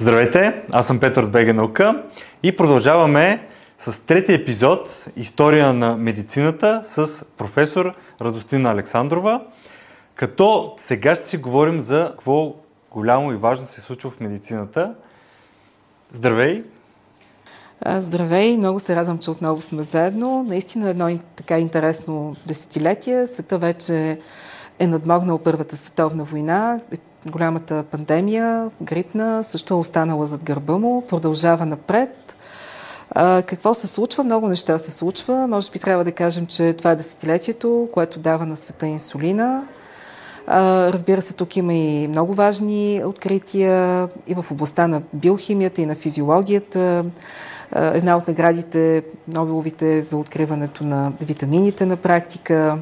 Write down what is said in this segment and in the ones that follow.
Здравейте, аз съм Петър от БГ Наука и продължаваме с третия епизод История на медицината с професор Радостина Александрова, като сега ще си говорим за какво голямо и важно се случва в медицината. Здравей! Здравей, много се радвам, че отново сме заедно. Наистина едно така интересно десетилетие. Света вече е надмогнал Първата световна война, голямата пандемия, грипна, също е останала зад гърба му, продължава напред. А, какво се случва? Много неща се случва. Може би трябва да кажем, че това е десетилетието, което дава на света инсулина. А, разбира се, тук има и много важни открития и в областта на биохимията и на физиологията. Една от наградите, Нобеловите за откриването на витамините на практика.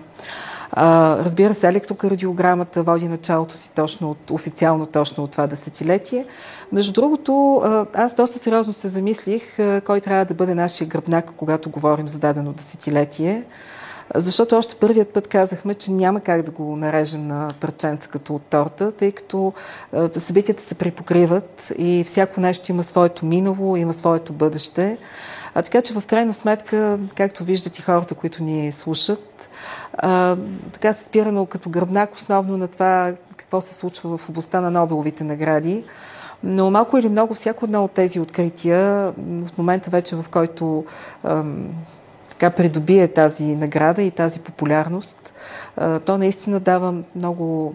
Разбира се, електрокардиограмата води началото си точно от, официално точно от това десетилетие. Между другото, аз доста сериозно се замислих кой трябва да бъде нашия гръбнак, когато говорим за дадено десетилетие. Защото още първият път казахме, че няма как да го нарежем на парченца като от торта, тъй като събитията се припокриват и всяко нещо има своето минало, има своето бъдеще. А така че в крайна сметка, както виждат и хората, които ни слушат, а, така се спираме като гръбнак основно на това какво се случва в областта на Нобеловите награди. Но малко или много всяко едно от тези открития, в момента вече в който ам, така придобие тази награда и тази популярност, а, то наистина дава много...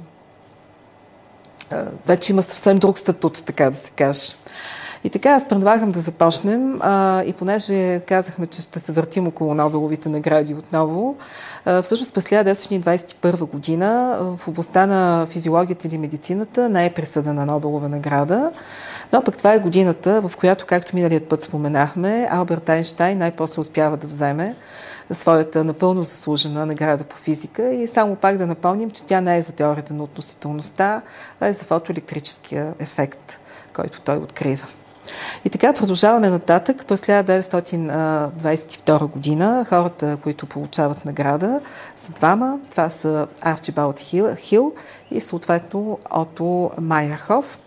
А, вече има съвсем друг статут, така да се каже. И така, аз предлагам да започнем. А, и понеже казахме, че ще се въртим около Нобеловите награди отново, а, всъщност през 1921 година в областта на физиологията или медицината не е присъдена Нобелова награда. Но пък това е годината, в която, както миналият път споменахме, Алберт Айнштайн най-после успява да вземе своята напълно заслужена награда по физика и само пак да напомним, че тя не е за теорията на относителността, а е за фотоелектрическия ефект, който той открива. И така продължаваме нататък. През 1922 година хората, които получават награда, са двама. Това са Арчибалд Хил, Хил и съответно Ото Майерхоф.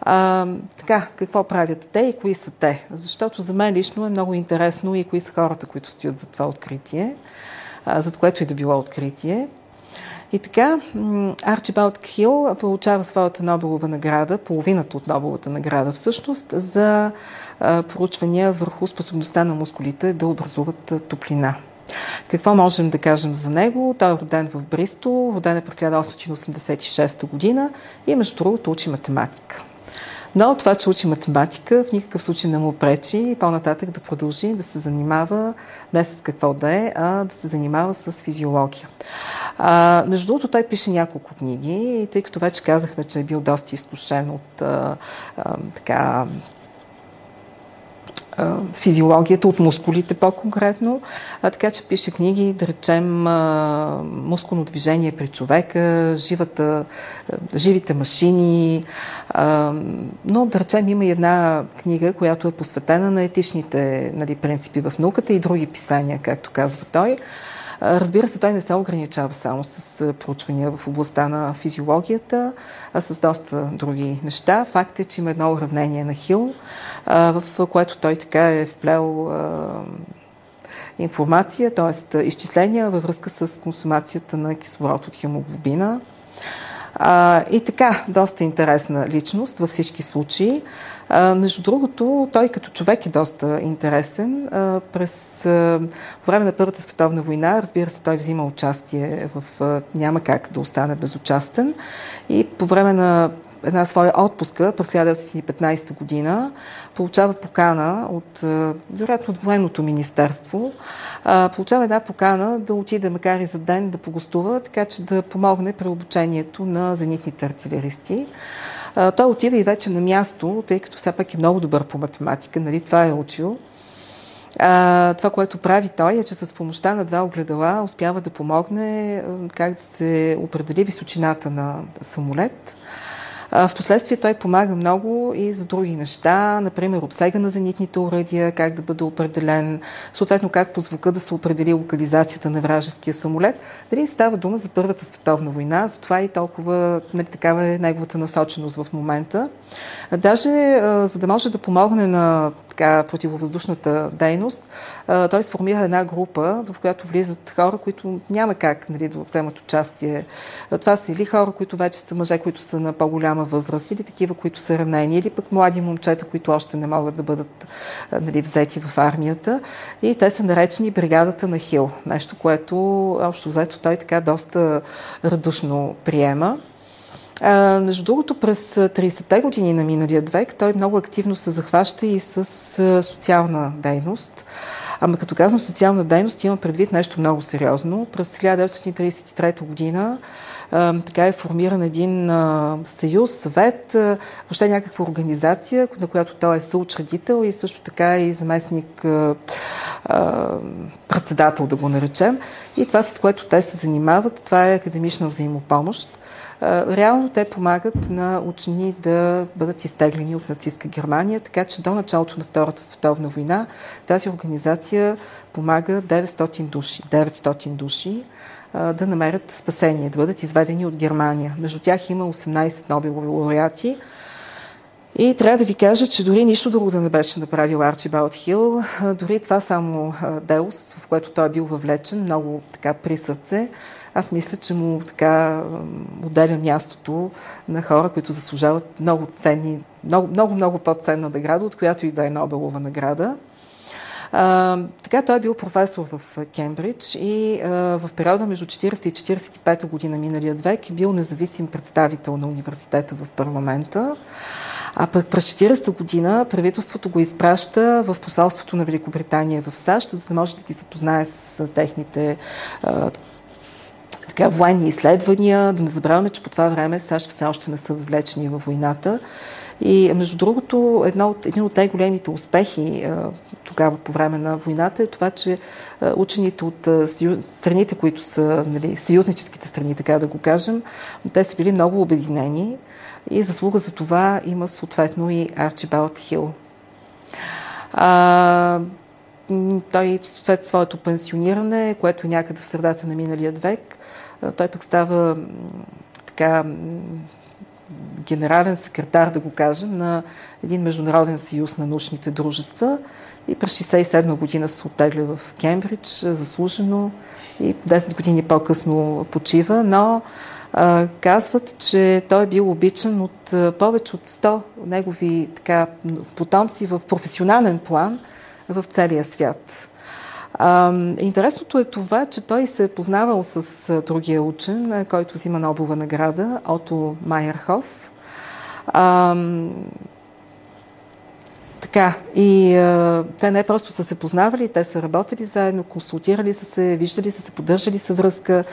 А, така, какво правят те и кои са те? Защото за мен лично е много интересно и кои са хората, които стоят за това откритие, а, за което и да било откритие. И така, Арчибалд Хил получава своята Нобелова награда, половината от Нобеловата награда всъщност, за проучвания върху способността на мускулите да образуват топлина. Какво можем да кажем за него? Той е роден в Бристо, роден е през 1886 година и между другото учи математика. Но това, че учи математика, в никакъв случай не му пречи по-нататък да продължи да се занимава не с какво да е, а да се занимава с физиология. А, между другото, той пише няколко книги и тъй като вече казахме, че е бил доста изкушен от а, а, така физиологията, от мускулите по-конкретно. А, така че пише книги, да речем, а, мускулно движение при човека, живата, живите машини. А, но, да речем, има и една книга, която е посветена на етичните нали, принципи в науката и други писания, както казва той. Разбира се, той не се ограничава само с проучвания в областта на физиологията, а с доста други неща. Факт е, че има едно уравнение на Хил, в което той така е вплел информация, т.е. изчисления във връзка с консумацията на кислород от хемоглобина. И така, доста интересна личност във всички случаи. Между другото, той като човек е доста интересен. През време на Първата световна война, разбира се, той взима участие в... Няма как да остане безучастен. И по време на една своя отпуска през 1915 година получава покана от, вероятно, от военното министерство, получава една покана да отиде, макар и за ден, да погостува, така че да помогне при обучението на зенитните артилеристи. Той отива и вече на място, тъй като все пак е много добър по математика, нали, това е учил. А, това, което прави той е, че с помощта на два огледала успява да помогне как да се определи височината на самолет Впоследствие той помага много и за други неща, например обсега на зенитните уръдия, как да бъде определен, съответно как по звука да се определи локализацията на вражеския самолет. Дали става дума за Първата световна война, затова и толкова нали, такава е неговата насоченост в момента. Даже за да може да помогне на така, противовъздушната дейност, той сформира една група, в която влизат хора, които няма как нали, да вземат участие. Това са или хора, които вече са мъже, които са на по-голяма възраст, или такива, които са ранени, или пък млади момчета, които още не могат да бъдат нали, взети в армията. И те са наречени бригадата на Хил. Нещо, което общо взето той така доста радушно приема. А, между другото, през 30-те години на миналия век той много активно се захваща и с социална дейност. Ама като казвам социална дейност, имам предвид нещо много сериозно. През 1933 година така е формиран един съюз, съвет, въобще някаква организация, на която той е съучредител и също така и заместник председател, да го наречем. И това, с което те се занимават, това е академична взаимопомощ реално те помагат на учени да бъдат изтеглени от нацистска Германия, така че до началото на Втората световна война тази организация помага 900 души, 900 души да намерят спасение, да бъдат изведени от Германия. Между тях има 18 Нобелови лауреати. И трябва да ви кажа, че дори нищо друго да не беше направил Арчибалд Хил, дори това само Деус, в което той е бил въвлечен, много така при сърце, аз мисля, че му така отделя мястото на хора, които заслужават много ценни, много, много, много по-ценна награда, от която и да е Нобелова награда. А, така той е бил професор в Кембридж и а, в периода между 40 и 45 година миналия век е бил независим представител на университета в парламента. А през 40-та година правителството го изпраща в посолството на Великобритания в САЩ, за да може да ги запознае с техните а, така, военни изследвания. Да не забравяме, че по това време САЩ все още не са въвлечени във войната. И между другото, едно от, един от най-големите успехи тогава по време на войната е това, че учените от страните, които са нали, съюзническите страни, така да го кажем, те са били много обединени и заслуга за това има съответно и Арчибалд Хил. А, той след своето пенсиониране, което е някъде в средата на миналия век, той пък става така генерален секретар, да го кажем, на един международен съюз на научните дружества и през 67 година се оттегля в Кембридж, заслужено и 10 години по-късно почива, но а, казват, че той е бил обичан от а, повече от 100 негови така, потомци в професионален план в целия свят. А, интересното е това, че той се е познавал с другия учен, който взима Нобелова награда, Ото Майерхоф. А, така, и а, те не просто са се познавали, те са работили заедно, консултирали са се, виждали са се, поддържали са връзка,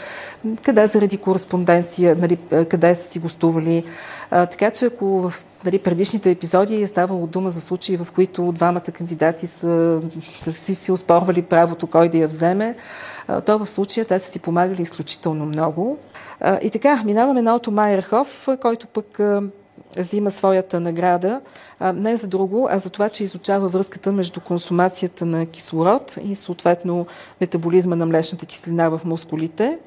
къде заради кореспонденция, нали, къде са си гостували. А, така че ако в нали, предишните епизоди е ставало дума за случаи, в които двамата кандидати са, са си, си успорвали правото кой да я вземе, то в случая те са си помагали изключително много. И така, минаваме на Ото Майерхоф, който пък взима своята награда не за друго, а за това, че изучава връзката между консумацията на кислород и съответно метаболизма на млечната киселина в мускулите.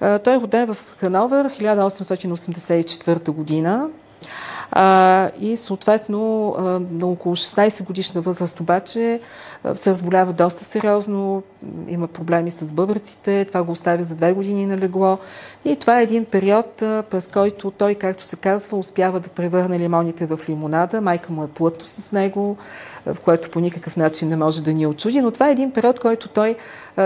Той е роден в Хановер 1884 година. А, и съответно на около 16 годишна възраст обаче се разболява доста сериозно, има проблеми с бъбреците, това го оставя за две години на легло. И това е един период, през който той, както се казва, успява да превърне лимоните в лимонада, майка му е плътно с него, което по никакъв начин не може да ни очуди, но това е един период, който той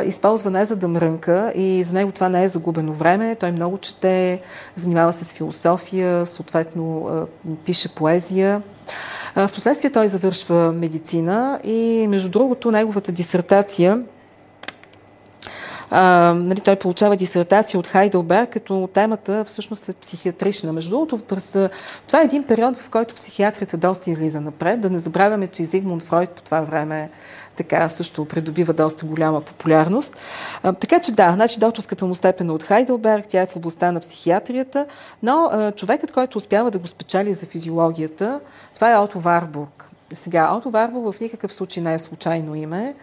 използва не за да мрънка и за него това не е загубено време. Той много чете, занимава се с философия, съответно пише поезия. Впоследствие той завършва медицина и между другото неговата дисертация А, нали, той получава дисертация от Хайделберг, като темата всъщност е психиатрична. Между другото, през, това е един период, в който психиатрията доста излиза напред. Да не забравяме, че Зигмунд Фройд по това време така също придобива доста голяма популярност. А, така че да, значи докторската му степен е от Хайделберг, тя е в областта на психиатрията, но а, човекът, който успява да го спечели за физиологията, това е Ото Варбург. Сега, Ото Варбург в никакъв случай не е случайно име.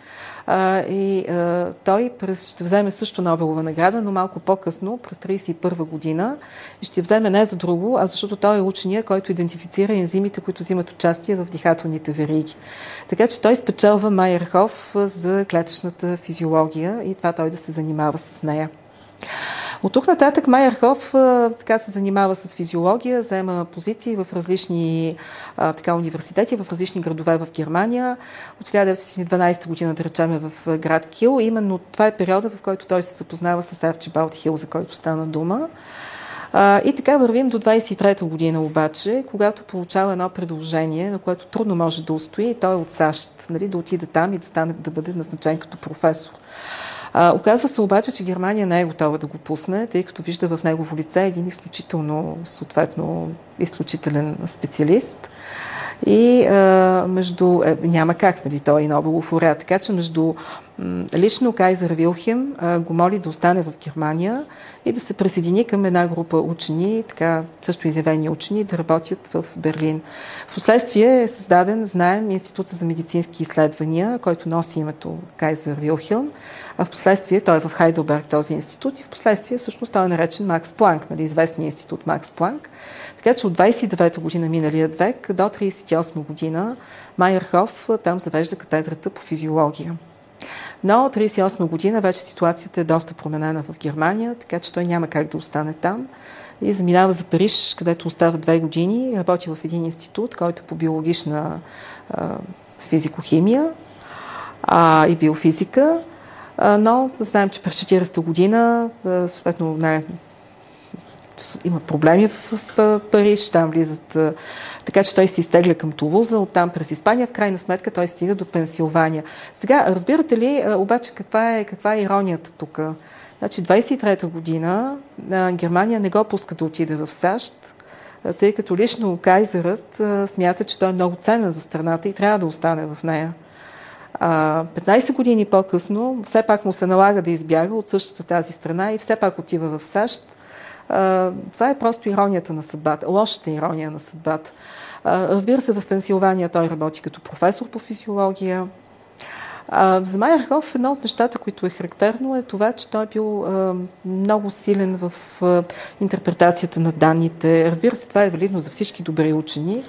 А, и а, той през, ще вземе също Нобелова награда, но малко по-късно, през 1931 година, и ще вземе не за друго, а защото той е учения, който идентифицира ензимите, които взимат участие в дихателните вериги. Така че той спечелва Майерхоф за клетъчната физиология и това той да се занимава с нея. От тук нататък Майерхоф така се занимава с физиология, взема позиции в различни така, университети, в различни градове в Германия. От 1912 година, да речем, в град Кил. Именно това е периода, в който той се запознава с Арчибалд Хил, за който стана дума. И така вървим до 23-та година обаче, когато получава едно предложение, на което трудно може да устои, и той е от САЩ, нали, да отиде там и да, стане, да бъде назначен като професор. А, оказва се обаче, че Германия не е готова да го пусне, тъй като вижда в негово лице един изключително, съответно, изключителен специалист. И а, между... Е, няма как, нали, той е Нобелов уряд. Така че между лично Кайзер Вилхем а, го моли да остане в Германия и да се присъедини към една група учени, така също изявени учени, да работят в Берлин. Впоследствие е създаден, знаем, Института за медицински изследвания, който носи името Кайзер Вилхелм, а в последствие той е в Хайделберг този институт и в последствие всъщност той е наречен Макс Планк, нали, известния институт Макс Планк. Така че от 29-та година миналият век до 38 година Майерхоф там завежда катедрата по физиология. Но от 1938 година вече ситуацията е доста променена в Германия, така че той няма как да остане там. И заминава за Париж, където остава две години, работи в един институт, който е по биологична а, физикохимия а, и биофизика. Но знаем, че през 40-та година, съответно, имат проблеми в, в Париж, там влизат, така че той се изтегля към Тулуза, оттам през Испания, в крайна сметка той стига до Пенсилвания. Сега, разбирате ли, обаче каква е, каква е иронията тук? Значи, 23-та година Германия не го пуска да отиде в САЩ, тъй като лично Кайзерът смята, че той е много ценен за страната и трябва да остане в нея. 15 години по-късно все пак му се налага да избяга от същата тази страна и все пак отива в САЩ. Това е просто иронията на съдбата, лошата ирония на съдбата. Разбира се, в Пенсилвания той работи като професор по физиология. За Майерхоф едно от нещата, които е характерно е това, че той е бил много силен в интерпретацията на данните. Разбира се, това е валидно за всички добри учени.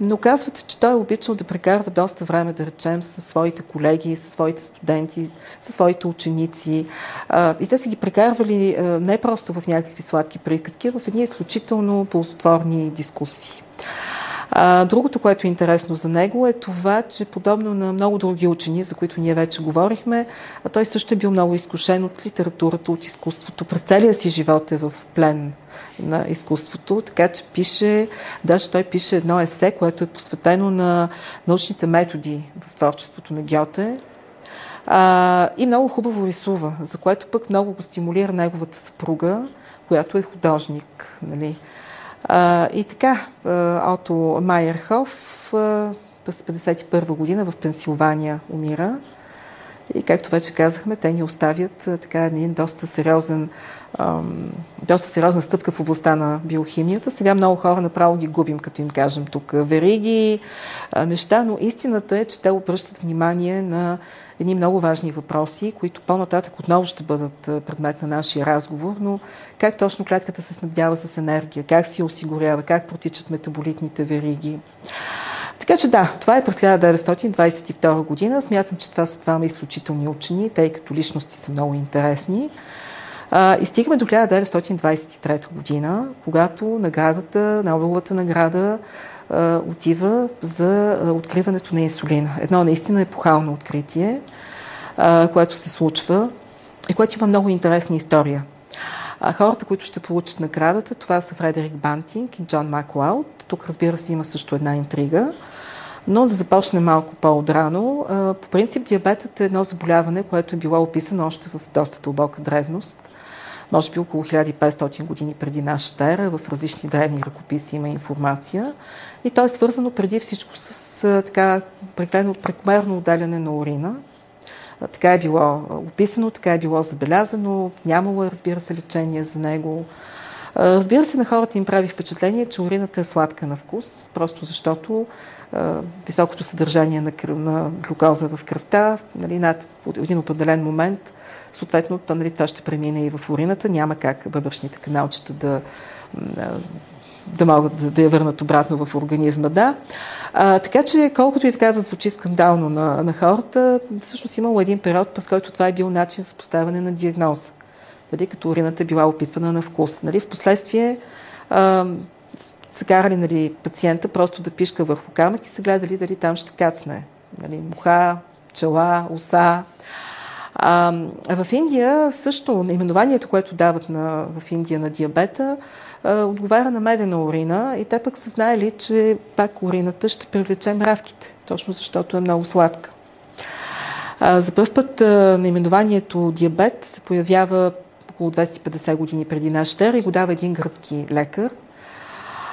Но казвате, че той е обичал да прекарва доста време, да речем, със своите колеги, със своите студенти, със своите ученици. И те са ги прекарвали не просто в някакви сладки приказки, а в едни изключително ползотворни дискусии. А, другото, което е интересно за него е това, че подобно на много други учени, за които ние вече говорихме, а той също е бил много изкушен от литературата, от изкуството. През целия си живот е в плен на изкуството, така че пише, даже той пише едно есе, което е посветено на научните методи в творчеството на Гьоте. А, и много хубаво рисува, за което пък много го стимулира неговата съпруга, която е художник. Нали. А, и така, Ото Майерхоф през 1951 година в Пенсилвания умира. И както вече казахме, те ни оставят така един доста сериозен, доста сериозна стъпка в областта на биохимията. Сега много хора направо ги губим, като им кажем тук вериги, неща, но истината е, че те обръщат внимание на едни много важни въпроси, които по-нататък отново ще бъдат предмет на нашия разговор, но как точно клетката се снабдява с енергия, как си осигурява, как протичат метаболитните вериги. Така че да, това е през 1922 година. Смятам, че това са двама изключителни учени, тъй като личности са много интересни. И стигаме до 1923 година, когато наградата, Нобеловата награда отива за откриването на инсулина. Едно наистина епохално откритие, което се случва и което има много интересна история. Хората, които ще получат наградата, това са Фредерик Бантинг и Джон Маклауд. Тук, разбира се, има също една интрига. Но да започне малко по-отрано. По принцип диабетът е едно заболяване, което е било описано още в доста дълбока древност. Може би около 1500 години преди нашата ера, в различни древни ръкописи има информация. И то е свързано преди всичко с така прекомерно отделяне на урина. Така е било описано, така е било забелязано, нямало е, разбира се, лечение за него. Разбира се, на хората им прави впечатление, че урината е сладка на вкус, просто защото високото съдържание на, кръв, на глюкоза в кръвта, нали, над един определен момент, съответно, то, нали, това ще премине и в урината. Няма как бъбръчните каналчета да, да могат да, я върнат обратно в организма. Да. А, така че, колкото и така да звучи скандално на, на хората, всъщност имало един период, през който това е бил начин за поставяне на диагноза. Нали, като урината била опитвана на вкус. Нали, впоследствие а, са карали нали, пациента просто да пишка върху камък и са гледали дали там ще кацне. Нали, муха, пчела, оса. А, в Индия също наименованието, което дават на, в Индия на диабета, отговаря на медена урина и те пък са знаели, че пак урината ще привлече мравките, точно защото е много сладка. За първ път наименованието диабет се появява около 250 години преди нашата ера и го дава един гръцки лекар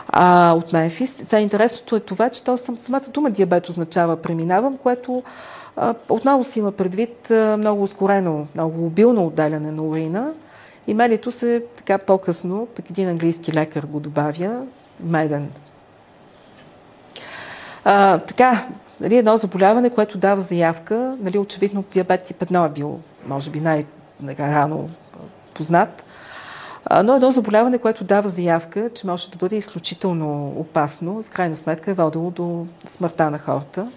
а, от Мемфис. Сега интересното е това, че то съм, самата дума диабет означава преминавам, което а, отново си има предвид а, много ускорено, много обилно отделяне на урина. И мелито се така по-късно, пък един английски лекар го добавя, меден. А, така, нали, едно заболяване, което дава заявка, нали, очевидно диабет тип 1 е бил, може би, най-рано познат, но едно заболяване, което дава заявка, че може да бъде изключително опасно и в крайна сметка е водило до смъртта на хората.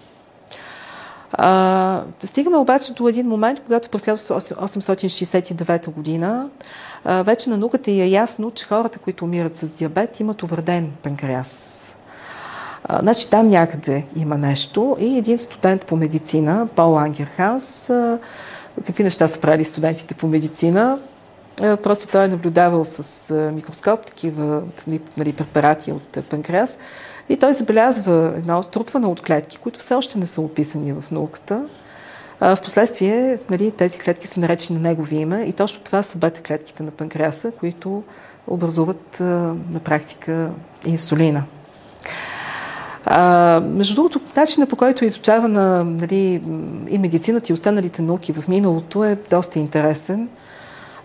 А, стигаме обаче до един момент, когато през 1869 година а, вече на науката е ясно, че хората, които умират с диабет, имат увреден панкреас. А, значи там някъде има нещо и един студент по медицина, Пол Ангерханс, а, какви неща са правили студентите по медицина? А, просто той е наблюдавал с микроскоп такива нали, нали препарати от панкреас и той забелязва едно струпване от клетки, които все още не са описани в науката. Впоследствие нали, тези клетки са наречени на негови име и точно това са бета-клетките на панкреаса, които образуват на практика инсулина. А, между другото, начинът по който е изучавана нали, и медицината и останалите науки в миналото е доста интересен.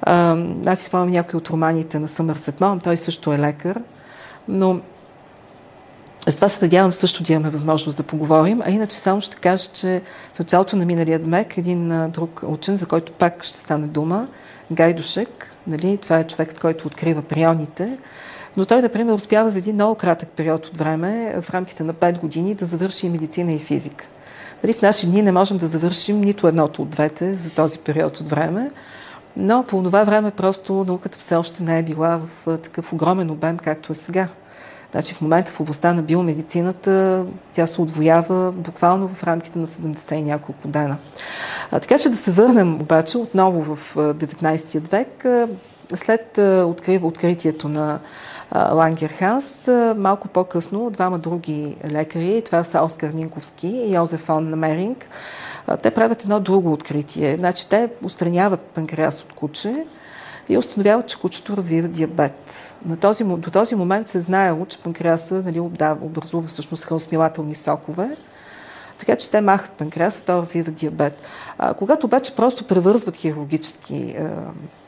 А, аз изпълнявам някои от романите на Съмърсет Мом, той също е лекар, но с това се надявам също да имаме възможност да поговорим. А иначе само ще кажа, че в началото на миналия век един друг учен, за който пак ще стане дума, Гайдушек, нали, това е човекът, който открива прионите, но той, например, успява за един много кратък период от време, в рамките на 5 години, да завърши медицина и физика. Нали, в наши дни не можем да завършим нито едното от двете за този период от време, но по това време просто науката все още не е била в такъв огромен обем, както е сега. Значи в момента в областта на биомедицината тя се отвоява буквално в рамките на 70 и няколко дена. А, така че да се върнем обаче отново в 19 век, след откритието на Лангерханс, малко по-късно двама други лекари, това са Оскар Минковски и Йозеф фон Намеринг, те правят едно друго откритие. Значи те устраняват панкреас от куче, и установяват, че кучето развива диабет. На този, до този момент се знаело, че панкреаса нали, образува всъщност храносмилателни сокове, така че те махат панкреаса, той развива диабет. А, когато обаче просто превързват хирургически е,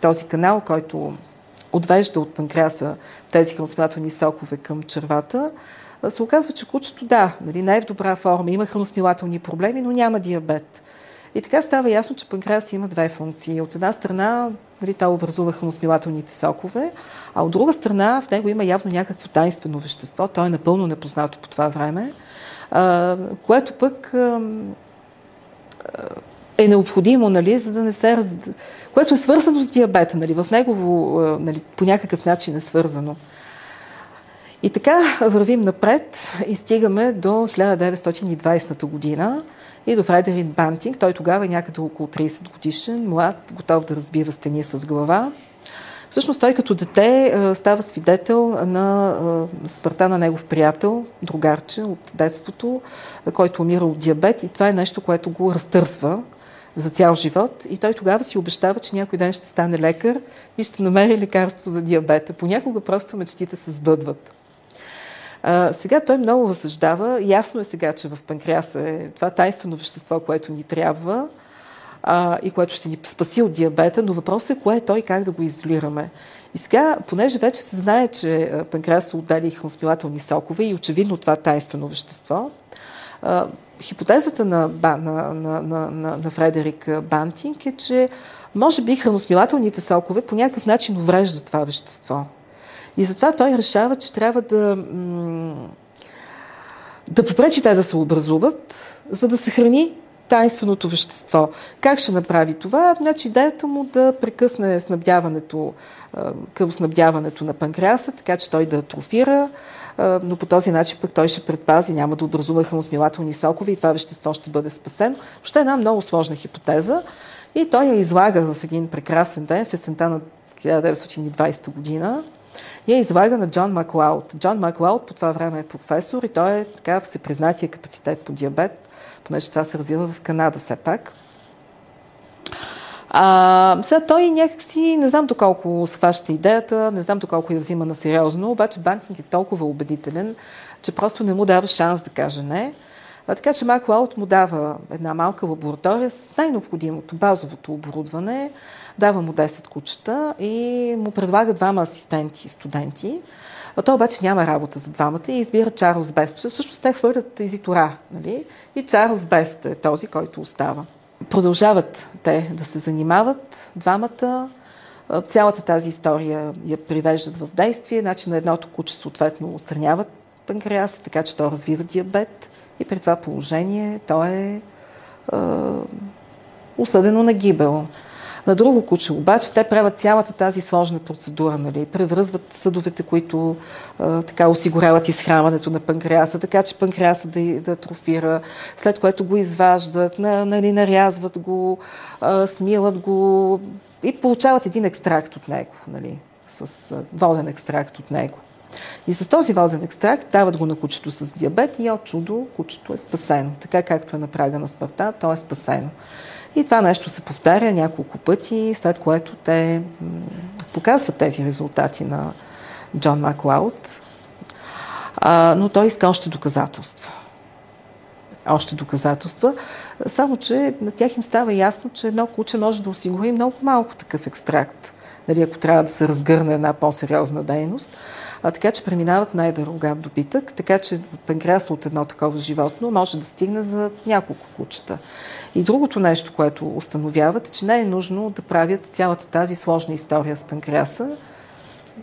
този канал, който отвежда от панкреаса тези храносмилателни сокове към червата, се оказва, че кучето, да, нали, не е в добра форма, има храносмилателни проблеми, но няма диабет. И така става ясно, че панкреас има две функции. От една страна, нали, той образува храносмилателните сокове, а от друга страна, в него има явно някакво тайнствено вещество, то е напълно непознато по това време, а, което пък а, е необходимо, нали, за да не се раз... което е свързано с диабета, нали, в негово, нали, по някакъв начин е свързано. И така вървим напред и стигаме до 1920 година, и до Фредерик Бантинг. Той тогава е някъде около 30 годишен, млад, готов да разбива стени с глава. Всъщност той като дете става свидетел на смъртта на негов приятел, другарче от детството, който умира от диабет и това е нещо, което го разтърсва за цял живот и той тогава си обещава, че някой ден ще стане лекар и ще намери лекарство за диабета. Понякога просто мечтите се сбъдват. Сега той много разсъждава. Ясно е сега, че в панкреаса е това тайнствено вещество, което ни трябва а, и което ще ни спаси от диабета, но въпросът е кое е той и как да го изолираме. И сега, понеже вече се знае, че панкреас са отдали храносмилателни сокове и очевидно това тайнствено вещество, а, хипотезата на, на, на, на, на, на Фредерик Бантинг е, че може би храносмилателните сокове по някакъв начин увреждат това вещество. И затова той решава, че трябва да, да попречи те да се образуват, за да съхрани тайнственото вещество. Как ще направи това? Значи идеята му да прекъсне снабдяването, кръвоснабдяването на панкреаса, така че той да атрофира, но по този начин пък той ще предпази, няма да образува храносмилателни сокове и това вещество ще бъде спасено. Още една много сложна хипотеза и той я излага в един прекрасен ден в есента на 1920 година я излага на Джон Маклауд. Джон Маклауд по това време е професор и той е така всепризнатия капацитет по диабет, понеже това се развива в Канада все пак. А, сега той някакси, не знам доколко схваща идеята, не знам доколко я взима на сериозно, обаче Бантинг е толкова убедителен, че просто не му дава шанс да каже не. А, така че Марк Лаут му дава една малка лаборатория с най-необходимото, базовото оборудване, дава му 10 кучета и му предлага двама асистенти, студенти. А той обаче няма работа за двамата и избира Чарлз Бест. Всъщност те хвърлят Изитора, нали? И Чарлз Бест е този, който остава. Продължават те да се занимават, двамата. Цялата тази история я привеждат в действие. Значи на едното куче съответно отстраняват панкреаса, така че то развива диабет и при това положение то е, е осъдено на гибел. На друго куче обаче те правят цялата тази сложна процедура, нали? превръзват съдовете, които а, така осигуряват изхранването на панкреаса, така че панкреаса да, да атрофира, след което го изваждат, на, нали, нарязват го, а, смилат го и получават един екстракт от него, нали? с а, воден екстракт от него. И с този возен екстракт дават го на кучето с диабет и от чудо кучето е спасено. Така както е на прага на смъртта, то е спасено. И това нещо се повтаря няколко пъти, след което те показват тези резултати на Джон Маклауд. Но той иска още доказателства. Още доказателства. Само, че на тях им става ясно, че едно куче може да осигури много малко такъв екстракт, нали, ако трябва да се разгърне една по-сериозна дейност. А, така че преминават най-дърогат добитък, така че панкреаса от едно такова животно може да стигне за няколко кучета. И другото нещо, което установяват, е, че не е нужно да правят цялата тази сложна история с панкреаса.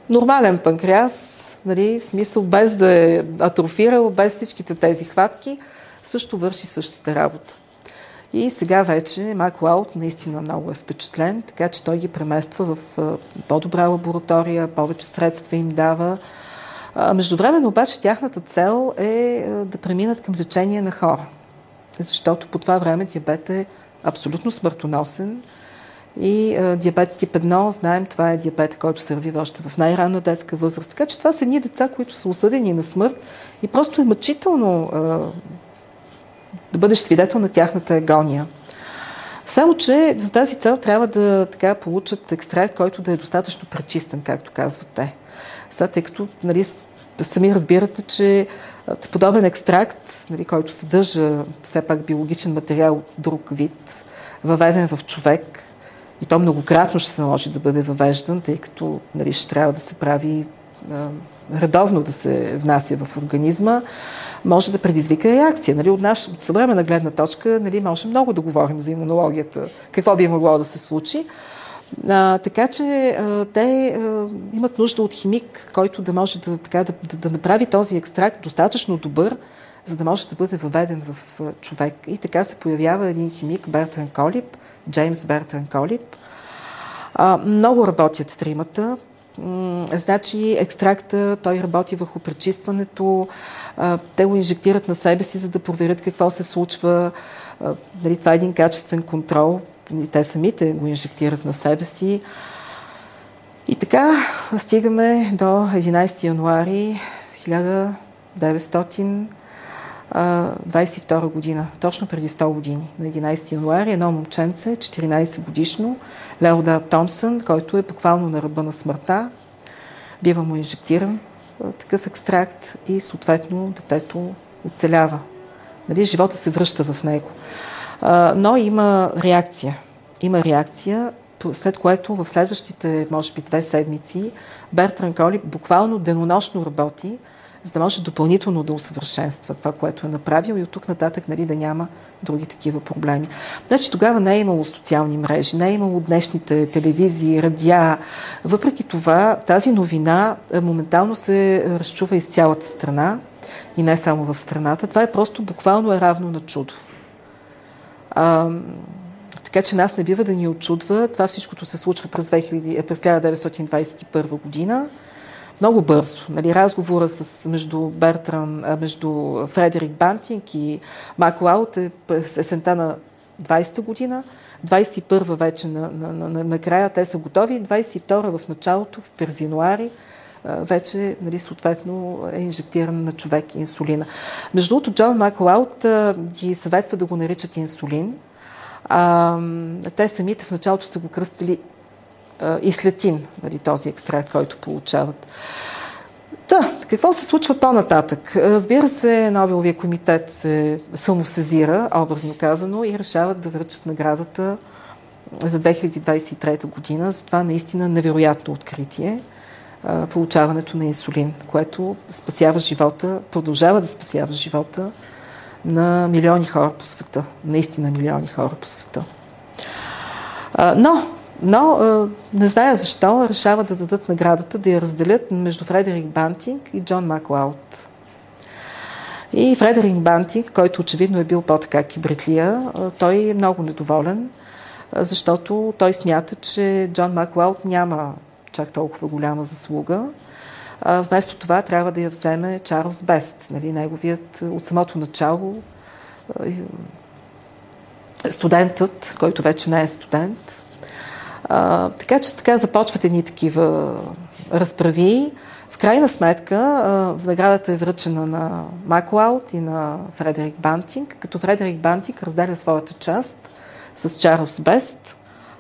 Нормален панкреас, нали, в смисъл без да е атрофирал, без всичките тези хватки, също върши същата работа. И сега вече Мак Лаут наистина много е впечатлен, така че той ги премества в по-добра лаборатория, повече средства им дава. Междувременно обаче тяхната цел е да преминат към лечение на хора защото по това време диабет е абсолютно смъртоносен. И диабет тип 1, знаем, това е диабет, който се развива още в най-ранна детска възраст. Така че това са едни деца, които са осъдени на смърт и просто е мъчително да бъдеш свидетел на тяхната агония. Само, че за тази цел трябва да така, получат екстракт, който да е достатъчно пречистен, както казват те. Сега, тъй като нали, сами разбирате, че подобен екстракт, нали, който съдържа все пак биологичен материал от друг вид, въведен в човек, и то многократно ще се наложи да бъде въвеждан, тъй като нали, ще трябва да се прави редовно да се внася в организма, може да предизвика реакция. Нали, от, наш, от съвременна гледна точка нали, може много да говорим за имунологията, какво би могло да се случи, а, така че а, те а, имат нужда от химик, който да може да, така, да, да, да направи този екстракт достатъчно добър, за да може да бъде въведен в а, човек. И така се появява един химик, Бертран Колип, Джеймс Бертран Колип. А, много работят тримата. Значи екстракта, той работи върху пречистването, те го инжектират на себе си, за да проверят какво се случва. Нали, това е един качествен контрол те самите го инжектират на себе си. И така стигаме до 11 януари 1922 година, точно преди 100 години, на 11 януари, едно момченце, 14 годишно, Леодар Томсън, който е буквално на ръба на смъртта, бива му инжектиран такъв екстракт и съответно детето оцелява. Нали, живота се връща в него. Но има реакция. Има реакция след което в следващите, може би, две седмици Бертран Коли буквално денонощно работи, за да може допълнително да усъвършенства това, което е направил и от тук нататък нали, да няма други такива проблеми. Значи тогава не е имало социални мрежи, не е имало днешните телевизии, радиа. Въпреки това, тази новина е, моментално се разчува из цялата страна и не само в страната. Това е просто буквално е равно на чудо. А, така че нас не бива да ни очудва. Това всичкото се случва през, 2000, е, през 1921 година. Много бързо. Нали, разговора с, между, Бертран, между Фредерик Бантинг и Мак Лаут е есента на 20-та година. 21-та вече на, на, на, на, на края те са готови. 22-та в началото, в през януари, вече нали, съответно е инжектиран на човек инсулина. Между другото, Джон Маклаут ги съветва да го наричат инсулин, а, те самите в началото са го кръстили а, ислетин, нали, този екстракт, който получават. Да, какво се случва по-нататък? Разбира се, Нобеловия комитет се самосезира, образно казано, и решават да връчат наградата за 2023 година за това наистина невероятно откритие получаването на инсулин, което спасява живота, продължава да спасява живота на милиони хора по света. Наистина милиони хора по света. Но, но не зная защо, решават да дадат наградата, да я разделят между Фредерик Бантинг и Джон Маклауд. И Фредерик Бантинг, който очевидно е бил по-така кибритлия, той е много недоволен, защото той смята, че Джон Маклауд няма чак толкова голяма заслуга Вместо това трябва да я вземе Чарлз Бест, нали, неговият от самото начало студентът, който вече не е студент. А, така че така започват едни такива разправи. В крайна сметка а, наградата е връчена на Маклаут и на Фредерик Бантинг, като Фредерик Бантинг разделя своята част с Чарлз Бест,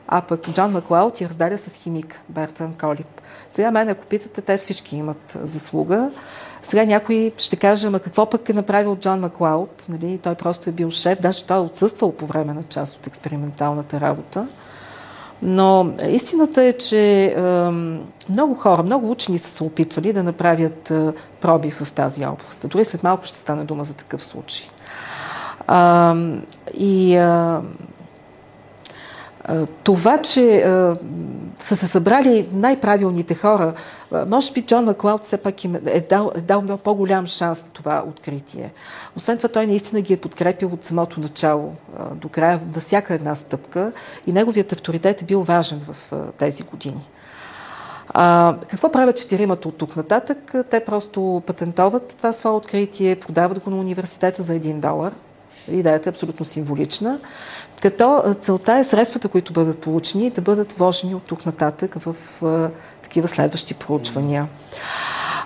а пък Джон Маклауд я разделя с химик Бертън Колип. Сега мен, ако питате, те всички имат заслуга. Сега някой ще каже, ама какво пък е направил Джон Маклауд? Нали? Той просто е бил шеф, даже той е отсъствал по време на част от експерименталната работа. Но истината е, че много хора, много учени са се опитвали да направят е, проби в тази област. Дори след малко ще стане дума за такъв случай. И това, че са се събрали най-правилните хора, може би Джон Маклауд все пак им е дал, е дал много по-голям шанс на това откритие. Освен това, той наистина ги е подкрепил от самото начало до края, на всяка една стъпка и неговият авторитет е бил важен в тези години. А, какво правят четиримата от тук нататък? Те просто патентоват това свое откритие, продават го на университета за един долар. Идеята е абсолютно символична. Като целта е средствата, които бъдат получени, да бъдат вложени от тук нататък в а, такива следващи проучвания.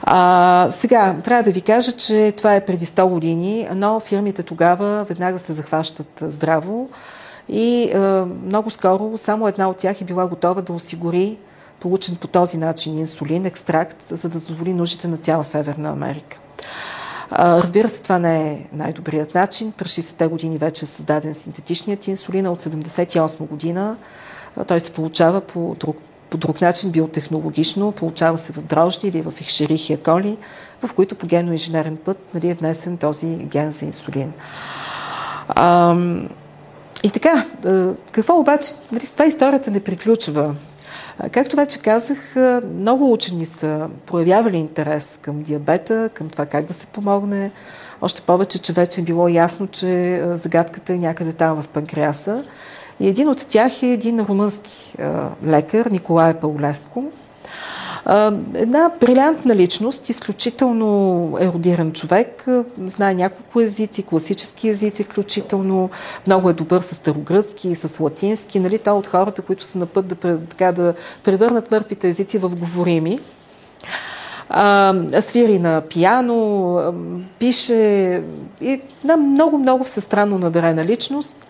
А, сега, трябва да ви кажа, че това е преди 100 години, но фирмите тогава веднага се захващат здраво и а, много скоро само една от тях е била готова да осигури получен по този начин инсулин, екстракт, за да задоволи нуждите на цяла Северна Америка. Разбира се, това не е най-добрият начин. През 60-те години вече е създаден синтетичният инсулин, от 78 година той се получава по друг, по друг начин, биотехнологично, получава се в дрожди или в икшерихия коли, в които по генно-инженерен път нали, е внесен този ген за инсулин. А, и така, какво обаче, нали, това историята не приключва. Както вече казах, много учени са проявявали интерес към диабета, към това как да се помогне. Още повече, че вече е било ясно, че загадката е някъде там в панкреаса. И един от тях е един румънски лекар, Николай Паулеско, Една брилянтна личност, изключително еродиран човек, знае няколко езици, класически езици включително, много е добър с старогръцки и с латински, нали? Той е от хората, които са на път да, така, да превърнат мъртвите езици в говорими. А, свири на пияно, пише и на много-много всестранно надарена личност.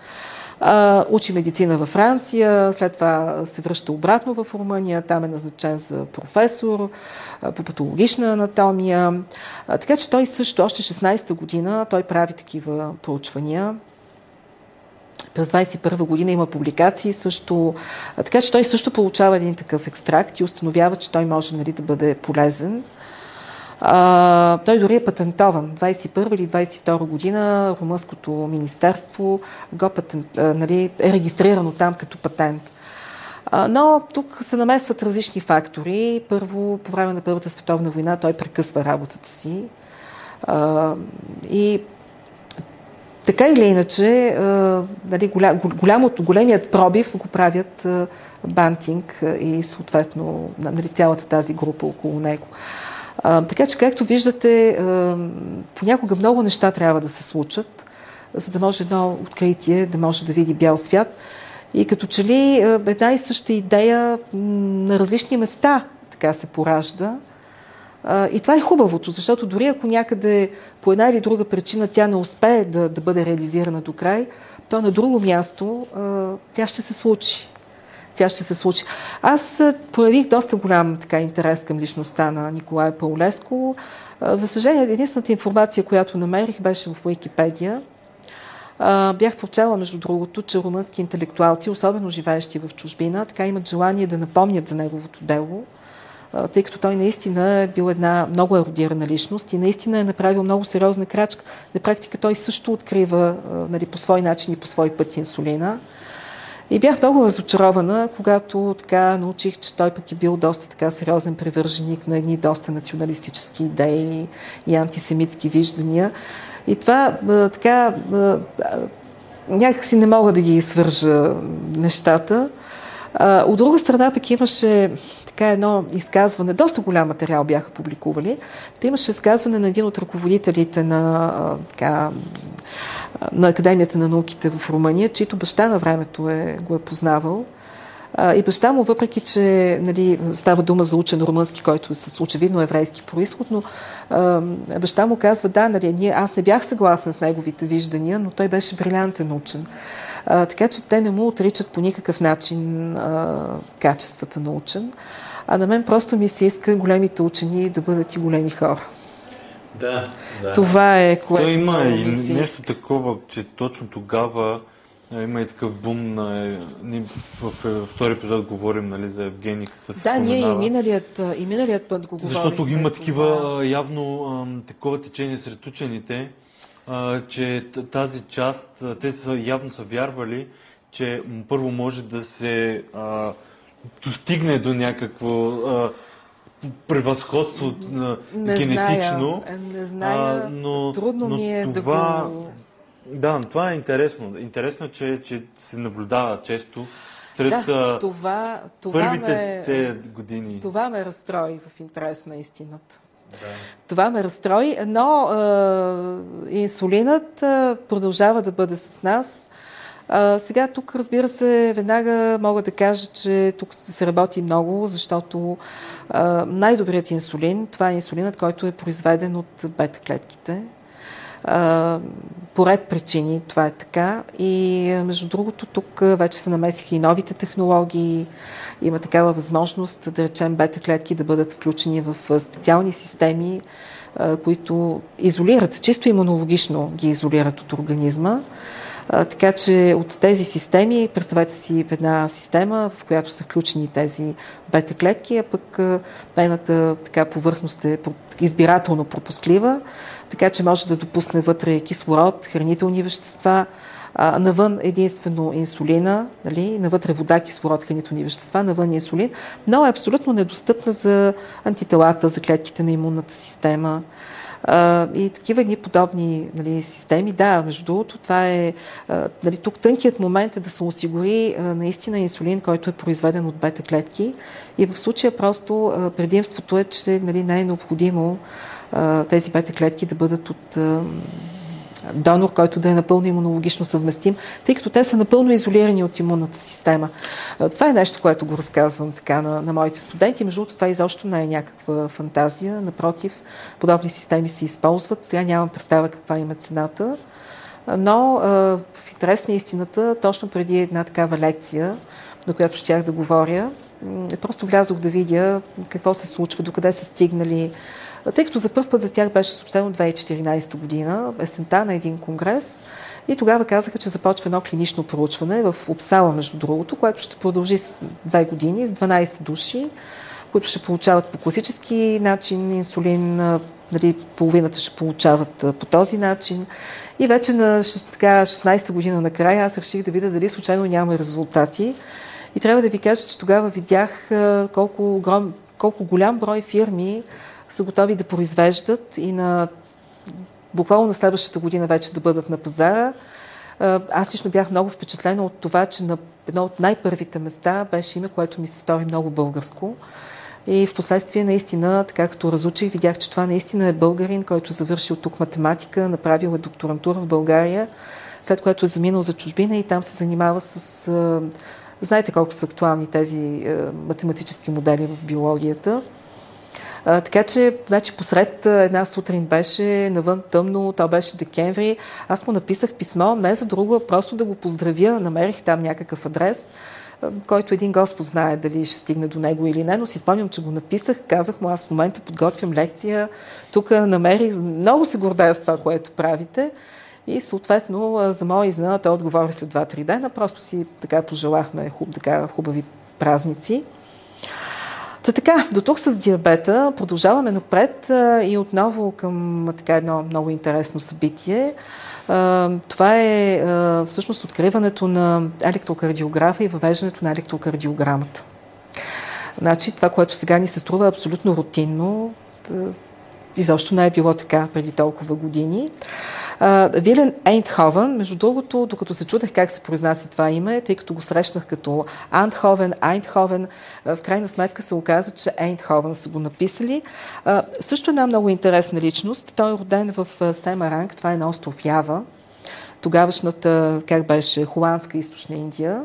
Учи медицина във Франция, след това се връща обратно в Румъния, там е назначен за професор по патологична анатомия. Така че той също, още 16-та година, той прави такива проучвания. През 21 година има публикации също. Така че той също получава един такъв екстракт и установява, че той може нали, да бъде полезен. А, той дори е патентован. 21 или 22 година Румънското министерство го патент, а, нали, е регистрирано там като патент. Но тук се намесват различни фактори. Първо, по време на Първата световна война той прекъсва работата си. И така или иначе, нали, голям, голямото, големият пробив го правят Бантинг и съответно нали, цялата тази група около него. Така че, както виждате, понякога много неща трябва да се случат, за да може едно откритие да може да види бял свят. И като че ли една и съща идея на различни места така се поражда. И това е хубавото, защото дори ако някъде по една или друга причина тя не успее да, да бъде реализирана до край, то на друго място тя ще се случи тя ще се случи. Аз проявих доста голям така, интерес към личността на Николай Паулеско. За съжаление, единствената информация, която намерих, беше в Уикипедия. Бях прочела, между другото, че румънски интелектуалци, особено живеещи в чужбина, така имат желание да напомнят за неговото дело, тъй като той наистина е бил една много еродирана личност и наистина е направил много сериозна крачка. На практика той също открива нали, по свой начин и по свой път инсулина. И бях много разочарована, когато така научих, че той пък е бил доста така сериозен привърженик на едни доста националистически идеи и антисемитски виждания. И това така някакси не мога да ги свържа нещата. От друга страна пък имаше така едно изказване, доста голям материал бяха публикували. Та имаше изказване на един от ръководителите на, така, на Академията на науките в Румъния, чието баща на времето е, го е познавал. И баща му, въпреки че нали, става дума за учен румънски, който е с очевидно еврейски происход, но баща му казва, да, нали, ние, аз не бях съгласен с неговите виждания, но той беше брилянтен учен. Така че те не му отричат по никакъв начин качествата на учен. А на мен просто ми се иска големите учени да бъдат и големи хора. Да, да. Това е което. Той има и нещо такова, че точно тогава има и такъв бум на... Ние в, втори епизод говорим нали, за Евгениката. Да, споменава. ние и миналият, и миналият път го говорим. Защото има такива явно такова течение сред учените, че тази част, те са, явно са вярвали, че първо може да се а, достигне до някакво а, превъзходство на не генетично. Зная, не зная, а, но, трудно но ми е това, да го... Да, това е интересно. Интересно е, че, че се наблюдава често сред да, това, това първите ме, те години. Това ме разстрои в интерес на истината. Да. Това ме разстрои, но е, инсулинът е, продължава да бъде с нас. А, сега тук, разбира се, веднага мога да кажа, че тук се работи много, защото а, най-добрият инсулин, това е инсулинът, който е произведен от бета-клетките. А, по ред причини това е така. И между другото, тук вече се намесиха и новите технологии. Има такава възможност, да речем, бета-клетки да бъдат включени в специални системи, които изолират, чисто имунологично ги изолират от организма. Така че от тези системи, представете си една система, в която са включени тези бета клетки, а пък нейната така, повърхност е избирателно пропусклива, така че може да допусне вътре кислород, хранителни вещества, а, навън единствено инсулина, нали, навътре вода, кислород, хранителни вещества, навън инсулин, но е абсолютно недостъпна за антителата, за клетките на имунната система. А, и такива едни подобни нали, системи, да, между другото, това е, а, нали, тук тънкият момент е да се осигури а, наистина инсулин, който е произведен от бета клетки. И в случая просто а, предимството е, че нали, не е необходимо а, тези бета клетки да бъдат от а, донор, който да е напълно имунологично съвместим, тъй като те са напълно изолирани от имунната система. Това е нещо, което го разказвам така на, на моите студенти. Между другото, това изобщо не е някаква фантазия. Напротив, подобни системи се използват. Сега нямам представа каква има цената. Но в интерес на истината, точно преди една такава лекция, на която щях да говоря, просто влязох да видя какво се случва, докъде са стигнали тъй като за първ път за тях беше съобщено 2014 година, есента на един конгрес. И тогава казаха, че започва едно клинично проучване в Обсала, между другото, което ще продължи с две години, с 12 души, които ще получават по класически начин инсулин, нали, половината ще получават по този начин. И вече на така, 16-та година накрая аз реших да видя дали случайно няма резултати. И трябва да ви кажа, че тогава видях колко, огром, колко голям брой фирми са готови да произвеждат и на буквално на следващата година вече да бъдат на пазара. Аз лично бях много впечатлена от това, че на едно от най-първите места беше име, което ми се стори много българско. И в последствие наистина, така като разучих, видях, че това наистина е българин, който завършил тук математика, направил е докторантура в България, след което е заминал за чужбина и там се занимава с... Знаете колко са актуални тези математически модели в биологията. Така че, значи, посред една сутрин беше навън тъмно, то беше декември. Аз му написах писмо, не за друго, просто да го поздравя. Намерих там някакъв адрес който един Господ знае дали ще стигне до него или не, но си спомням, че го написах, казах му, аз в момента подготвям лекция, тук намерих, много се гордая с това, което правите. И съответно, за моя изненада, той отговори след 2-3 дена, просто си така пожелахме хуб, така, хубави празници. Та така, до тук с диабета продължаваме напред и отново към така едно много интересно събитие. Това е всъщност откриването на електрокардиографа и въвеждането на електрокардиограмата. Значи, това, което сега ни се струва абсолютно рутинно, изобщо не е било така преди толкова години. Вилен Ейнтховен, между другото, докато се чудех как се произнася това име, тъй като го срещнах като Антховен, Айнтховен, в крайна сметка се оказа, че Ейнтховен са го написали. Също една много интересна личност. Той е роден в Семаранг, това е на остров Ява, тогавашната, как беше, холандска източна Индия.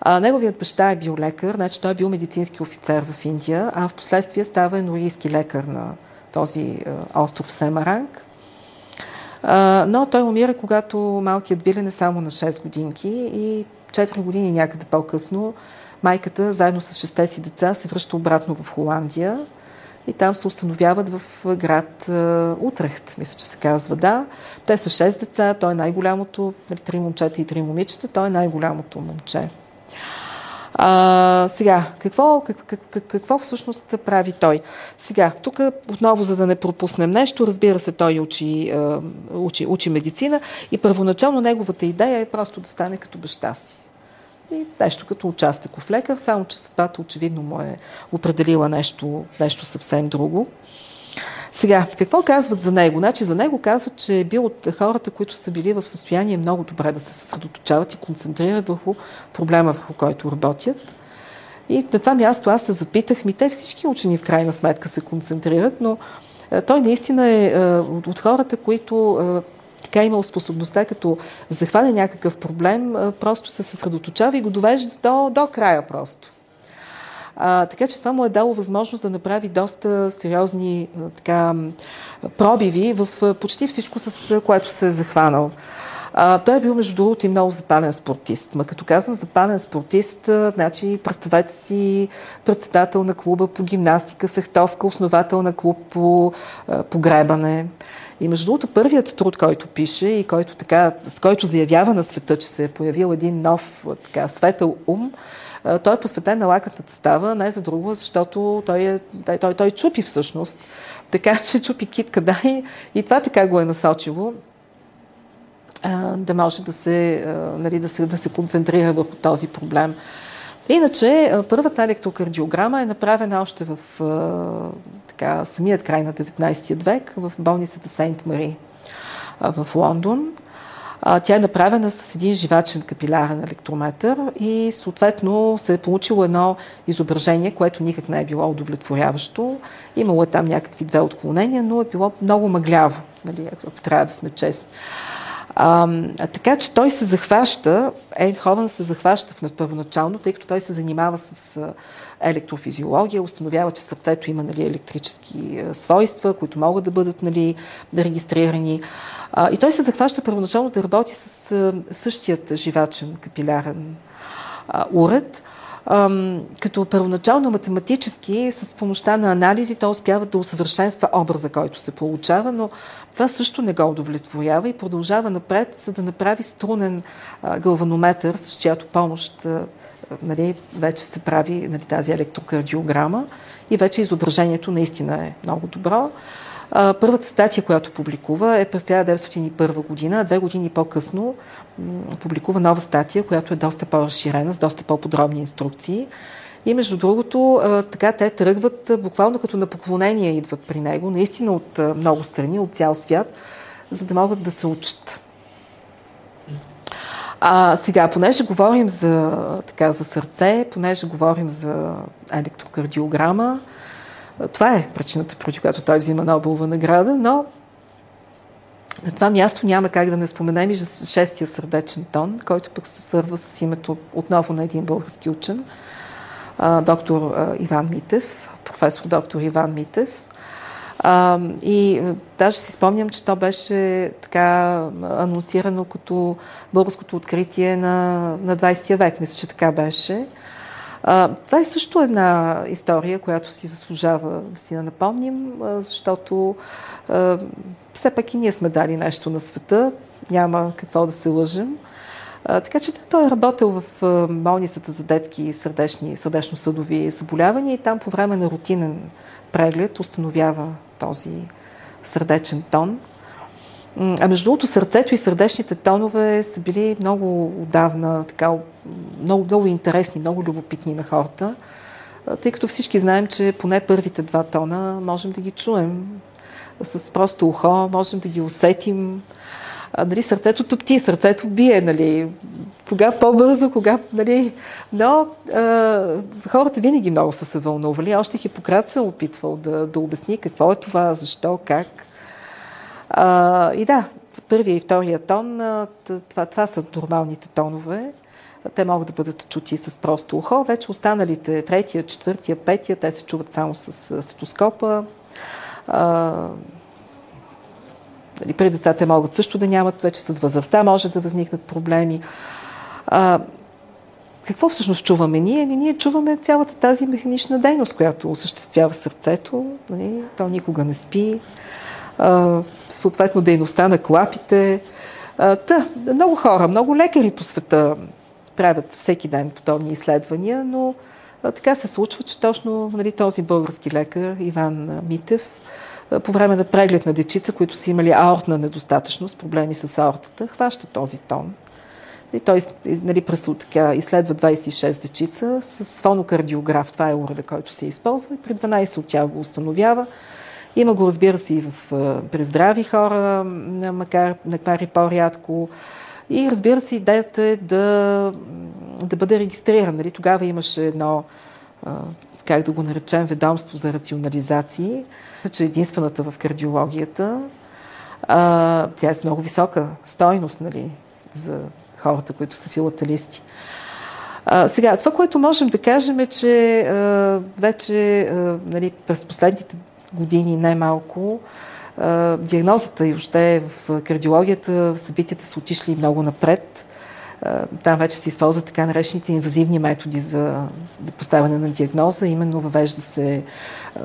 А, неговият баща е бил лекар, значи той е бил медицински офицер в Индия, а в последствие става енорийски лекар на този остров Семаранг. Но той умира, когато малкият Вилен е само на 6 годинки и 4 години някъде по-късно майката, заедно с шесте си деца, се връща обратно в Холандия и там се установяват в град Утрехт, мисля, че се казва, да. Те са 6 деца, той е най-голямото, нали, три момчета и три момичета, той е най-голямото момче. А, сега, какво, как, как, какво всъщност прави той? Сега, тук отново, за да не пропуснем нещо, разбира се, той учи, учи, учи медицина и първоначално неговата идея е просто да стане като баща си. И нещо като участък в лекар, само че съдбата очевидно му е определила нещо, нещо съвсем друго. Сега, какво казват за него? Значи, за него казват, че е бил от хората, които са били в състояние много добре да се съсредоточават и концентрират върху проблема, върху който работят. И на това място аз се запитах, ми те всички учени в крайна сметка се концентрират, но е, той наистина е, е от хората, които е, така имал способността, като захване някакъв проблем, просто се съсредоточава и го довежда до, до края просто. А, така че това му е дало възможност да направи доста сериозни а, така, пробиви в почти всичко, с което се е захванал. А, той е бил, между другото, и много запален спортист. Ма като казвам запален спортист, значи представете си председател на клуба по гимнастика, фехтовка, основател на клуб по погребане. И между другото, първият труд, който пише и който, така, с който заявява на света, че се е появил един нов така, светъл ум, той е посветен на лакната става, не за друго, защото той, е, той, той, той чупи всъщност. Така че чупи китка, да, и, и това така го е насочило да може да се, нали, да се, да се концентрира върху този проблем. Иначе, първата електрокардиограма е направена още в така, самият край на 19 век в болницата Сейнт Мари в Лондон. Тя е направена с един живачен капилярен електрометър и съответно се е получило едно изображение, което никак не е било удовлетворяващо. Имало е там някакви две отклонения, но е било много мъгляво, нали, ако трябва да сме честни. А, така че той се захваща, Ейнховен се захваща в първоначално, тъй като той се занимава с електрофизиология, установява, че сърцето има нали, електрически свойства, които могат да бъдат нали, регистрирани. И той се захваща първоначално да работи с а, същият живачен капилярен уред, като първоначално математически с помощта на анализи той успява да усъвършенства образа, който се получава, но това също не го удовлетворява и продължава напред, за да направи струнен галванометър, с чиято помощ нали, вече се прави нали, тази електрокардиограма и вече изображението наистина е много добро. Първата статия, която публикува е през 1901 година, две години по-късно публикува нова статия, която е доста по-разширена, с доста по-подробни инструкции. И между другото, така те тръгват буквално като на поклонение идват при него, наистина от много страни, от цял свят, за да могат да се учат. А сега, понеже говорим за, така, за сърце, понеже говорим за електрокардиограма, това е причината, поради която той взима Нобелова награда, но на това място няма как да не споменем и шестия сърдечен тон, който пък се свързва с името отново на един български учен, доктор Иван Митев, професор доктор Иван Митев. И даже си спомням, че то беше така анонсирано като българското откритие на, на 20 век. Мисля, че така беше. А, това е също една история, която си заслужава да си я напомним, защото а, все пак и ние сме дали нещо на света, няма какво да се лъжим. А, така че той е работил в болницата за детски сърдечни, сърдечно-съдови заболявания и там по време на рутинен преглед установява този сърдечен тон. А между другото, сърцето и сърдечните тонове са били много отдавна, така, много, много интересни, много любопитни на хората, тъй като всички знаем, че поне първите два тона можем да ги чуем с просто ухо, можем да ги усетим. А, нали, сърцето топти, сърцето бие, нали, кога по-бързо, кога, нали, но а, хората винаги много са се вълнували. Още Хипократ се е опитвал да, да обясни какво е това, защо, как. А, и да, първия и втория тон, това, това са нормалните тонове. Те могат да бъдат чути с просто ухо. Вече останалите, третия, четвъртия, петия, те се чуват само с стетоскопа. А, нали, при децата могат също да нямат, вече с възрастта може да възникнат проблеми. А, какво всъщност чуваме ние? Ами ние чуваме цялата тази механична дейност, която осъществява сърцето. Нали? То никога не спи съответно дейността на клапите. Та, много хора, много лекари по света правят всеки ден подобни изследвания, но така се случва, че точно нали, този български лекар, Иван Митев, по време на преглед на дечица, които са имали аортна недостатъчност, проблеми с аортата, хваща този тон. И той нали, през, така, изследва 26 дечица с фонокардиограф. Това е уреда, който се използва и при 12 от тях го установява. Има го, разбира се, и в, при здрави хора, макар, макар и по-рядко. И разбира се, идеята е да, да бъде регистриран. Нали? Тогава имаше едно, как да го наречем, ведомство за рационализации, че единствената в кардиологията. А, тя е с много висока стойност нали, за хората, които са филателисти. А, сега, това, което можем да кажем е, че а, вече а, нали, през последните години най-малко. Диагнозата и още в кардиологията събитията са отишли много напред. Там вече се използват така наречените инвазивни методи за, за поставяне на диагноза. Именно въвежда се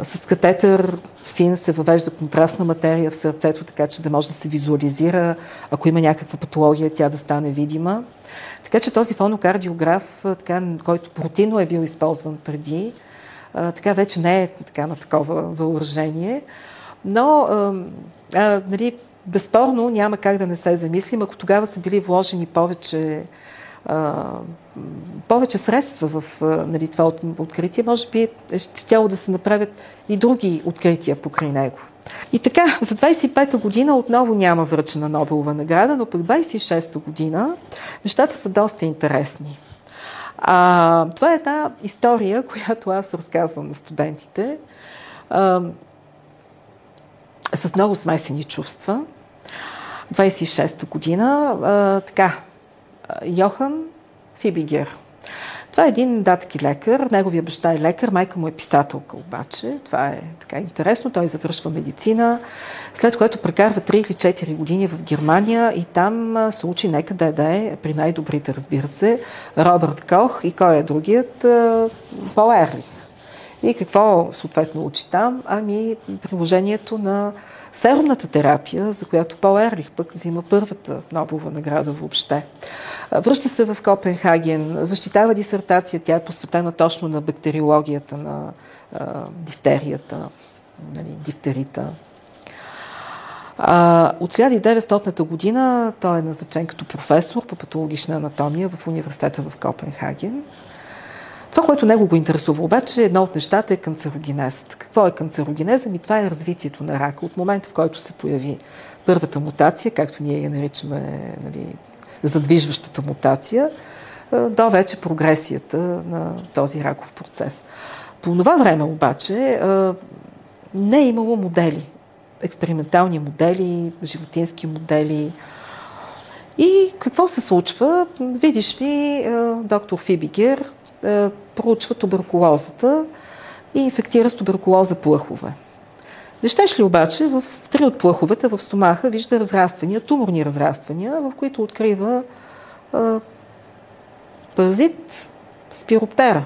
с катетър фин се въвежда контрастна материя в сърцето, така че да може да се визуализира, ако има някаква патология, тя да стане видима. Така че този фонокардиограф, така, който рутинно е бил използван преди, така вече не е така на такова въоръжение. Но, а, а, нали, безспорно няма как да не се замислим, ако тогава са били вложени повече повече средства в нали, това откритие, може би е щяло да се направят и други открития покрай него. И така, за 25-та година отново няма връчена Нобелова награда, но пък 26-та година нещата са доста интересни. А, това е една история, която аз разказвам на студентите а, с много смесени чувства. 26-та година, а, така, Йохан Фибигер. Това е един датски лекар, неговия баща е лекар, майка му е писателка обаче. Това е така интересно. Той завършва медицина, след което прекарва 3 или 4 години в Германия и там се учи нека да е при най-добрите, разбира се, Робърт Кох и кой е другият? Пол Ерлих. И какво съответно учи там? Ами приложението на серумната терапия, за която Пол Ерлих пък взима първата Нобелова награда въобще. Връща се в Копенхаген, защитава дисертация, тя е посветена точно на бактериологията на а, дифтерията, нали, дифтерита. А, от 1900 година той е назначен като професор по патологична анатомия в университета в Копенхаген. Това, което него го интересува обаче, едно от нещата е канцерогенезът. Какво е канцерогенеза? Ми това е развитието на рака. От момента, в който се появи първата мутация, както ние я наричаме нали, задвижващата мутация, до вече прогресията на този раков процес. По това време обаче не е имало модели, експериментални модели, животински модели. И какво се случва? Видиш ли, доктор Фибигер проучва туберкулозата и инфектира с туберкулоза плъхове. Не щеш ли обаче в три от плъховете в стомаха вижда разраствания, туморни разраствания, в които открива а, паразит спироптера,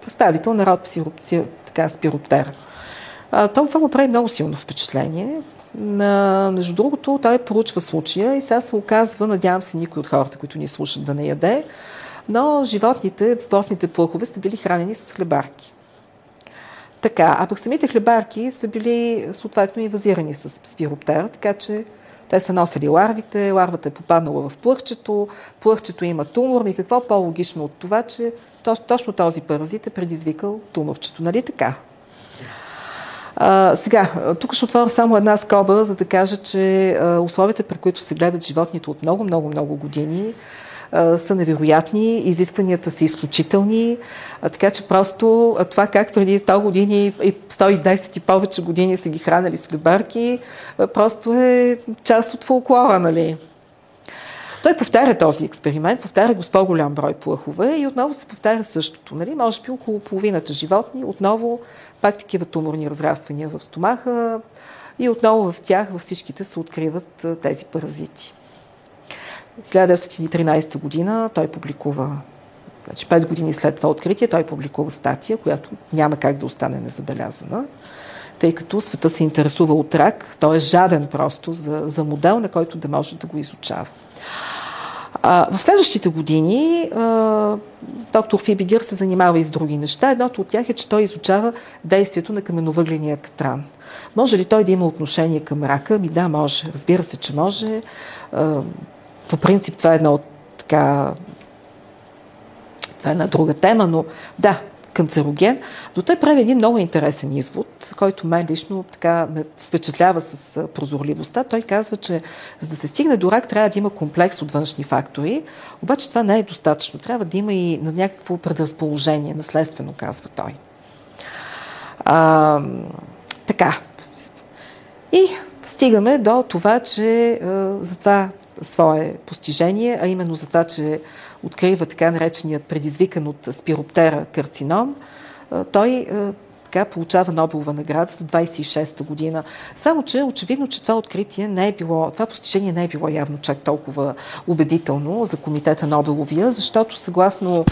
представител на род така, спироптера. Това му прави много силно впечатление. На, между другото, той проучва случая и сега се оказва, надявам се никой от хората, които ни слушат да не яде, но животните в постните плъхове са били хранени с хлебарки. Така, а пък самите хлебарки са били съответно инвазирани с спироптер, така че те са носили ларвите, ларвата е попаднала в плъхчето, плъхчето има тумор, и какво по-логично от това, че точно този паразит е предизвикал туморчето, нали така? А, сега, тук ще отворя само една скоба, за да кажа, че а, условията, при които се гледат животните от много, много, много години, са невероятни, изискванията са изключителни, така че просто това как преди 100 години и 110 и повече години са ги хранали с хлебарки, просто е част от фолклора, нали? Той повтаря този експеримент, повтаря го с по-голям брой плъхове и отново се повтаря същото. Нали? Може би около половината животни, отново пак такива туморни разраствания в стомаха и отново в тях, във всичките се откриват тези паразити. 1913 година той публикува, значи 5 години след това откритие, той публикува статия, която няма как да остане незабелязана, тъй като света се интересува от рак, той е жаден просто за, за модел, на който да може да го изучава. А, в следващите години а, доктор Фибигер се занимава и с други неща. Едното от тях е, че той изучава действието на каменовъгления катран. Може ли той да има отношение към рака? Ми да, може. Разбира се, че може. А, по принцип това е една от така... Това е една друга тема, но да, канцероген, но той прави един много интересен извод, който мен лично така ме впечатлява с прозорливостта. Той казва, че за да се стигне до рак, трябва да има комплекс от външни фактори, обаче това не е достатъчно. Трябва да има и на някакво предразположение, наследствено, казва той. А, така. И стигаме до това, че а, за свое постижение, а именно за това, че открива така нареченият предизвикан от спироптера карцином, той така получава Нобелова награда за 26-та година. Само, че очевидно, че това откритие не е било, това постижение не е било явно чак толкова убедително за комитета Нобеловия, защото съгласно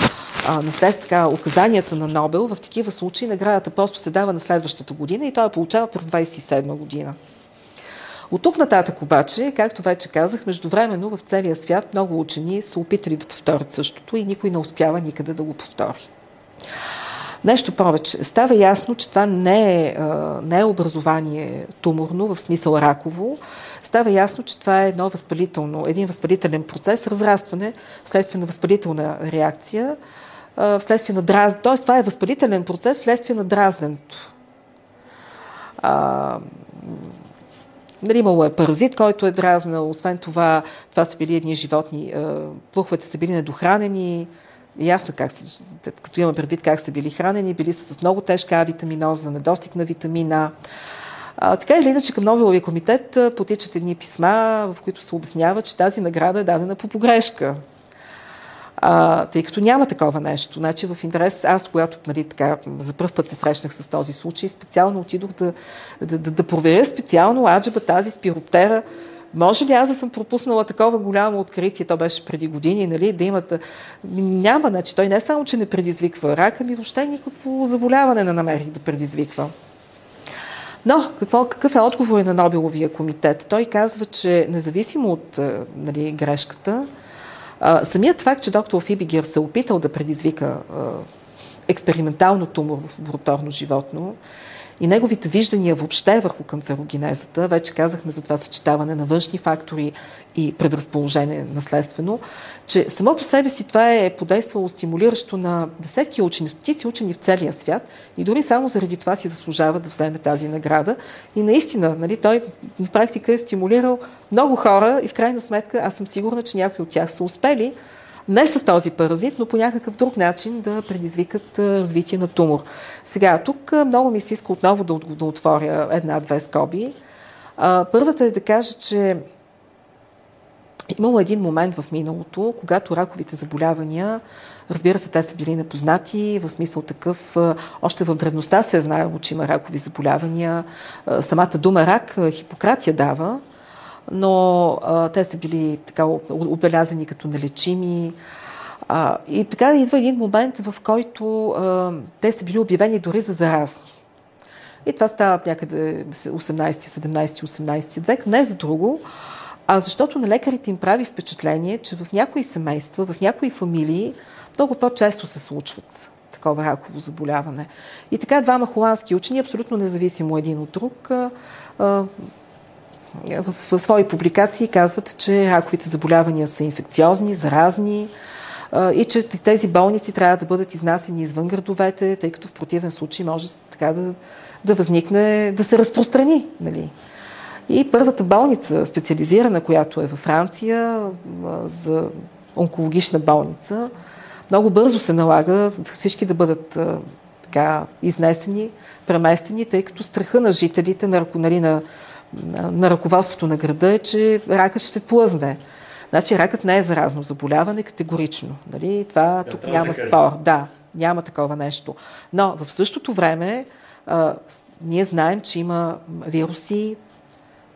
а, така, указанията на Нобел, в такива случаи наградата просто се дава на следващата година и той я получава през 27 година. От тук нататък обаче, както вече казах, междувременно в целия свят много учени са опитали да повторят същото и никой не успява никъде да го повтори. Нещо повече. Става ясно, че това не е, не е образование туморно, в смисъл раково. Става ясно, че това е едно възпалително, един възпалителен процес, разрастване вследствие на възпалителна реакция, вследствие на драз... Тоест, това е възпалителен процес вследствие на дразненето. Нали, имало е паразит, който е дразнал. Освен това, това са били едни животни. Плуховете са били недохранени. Ясно как са, като имаме предвид как са били хранени, били са с много тежка авитаминоза, недостиг на витамина. А, така или иначе към Нобеловия комитет потичат едни писма, в които се обяснява, че тази награда е дадена по погрешка а, тъй като няма такова нещо. Значи в интерес, аз, когато нали, така, за първ път се срещнах с този случай, специално отидох да, да, да, да проверя специално аджаба тази спироптера, може ли аз да съм пропуснала такова голямо откритие, то беше преди години, нали, да имат... Няма, значи той не само, че не предизвиква рака, ми въобще никакво заболяване не намерих да предизвиква. Но какво, какъв е отговор на Нобеловия комитет? Той казва, че независимо от нали, грешката, самият факт, че доктор Фибигер се е опитал да предизвика а, експериментално тумор в лабораторно животно, и неговите виждания въобще върху канцерогенезата, вече казахме за това съчетаване на външни фактори и предразположение наследствено, че само по себе си това е подействало стимулиращо на десетки учени, стотици учени в целия свят и дори само заради това си заслужава да вземе тази награда. И наистина, нали, той на практика е стимулирал много хора и в крайна сметка аз съм сигурна, че някои от тях са успели не с този паразит, но по някакъв друг начин да предизвикат развитие на тумор. Сега, тук много ми се иска отново да, да отворя една-две скоби. Първата е да кажа, че имало един момент в миналото, когато раковите заболявания, разбира се, те са били непознати, в смисъл такъв, още в древността се е знаело, че има ракови заболявания. Самата дума рак Хипократия дава, но а, те са били така обелязани като нелечими. А, и така идва един момент, в който а, те са били обявени дори за заразни. И това става някъде 18, 17, 18 век. Не за друго, а защото на лекарите им прави впечатление, че в някои семейства, в някои фамилии много по-често се случват такова раково заболяване. И така двама холандски учени, абсолютно независимо един от друг, в свои публикации казват, че раковите заболявания са инфекциозни, заразни и че тези болници трябва да бъдат изнасени извън градовете, тъй като в противен случай може така да, да възникне, да се разпространи. Нали. И първата болница, специализирана, която е във Франция, за онкологична болница, много бързо се налага всички да бъдат така изнесени, преместени, тъй като страха на жителите, на, нали, на на ръководството на града е, че ракът ще плъзне. Значи ракът не е заразно заболяване категорично. Нали? Това да, тук няма спор. Да, няма такова нещо. Но в същото време а, ние знаем, че има вируси,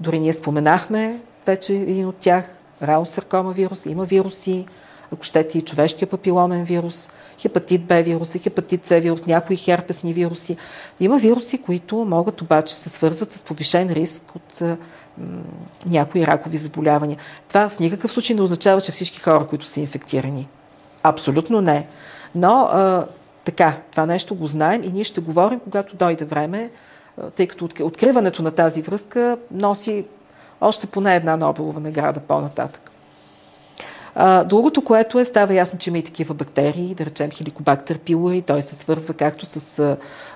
дори ние споменахме вече един от тях, раусаркома вирус, има вируси, ако щете и човешкия папиломен вирус, хепатит Б вируси, хепатит С вирус, някои херпесни вируси. Има вируси, които могат обаче се свързват с повишен риск от м- някои ракови заболявания. Това в никакъв случай не означава, че всички хора, които са инфектирани. Абсолютно не. Но а, така, това нещо го знаем и ние ще говорим, когато дойде време, тъй като откриването на тази връзка носи още поне една Нобелова награда по-нататък. А, другото, което е, става ясно, че има и такива бактерии, да речем хеликобактер пилори, той се свързва както с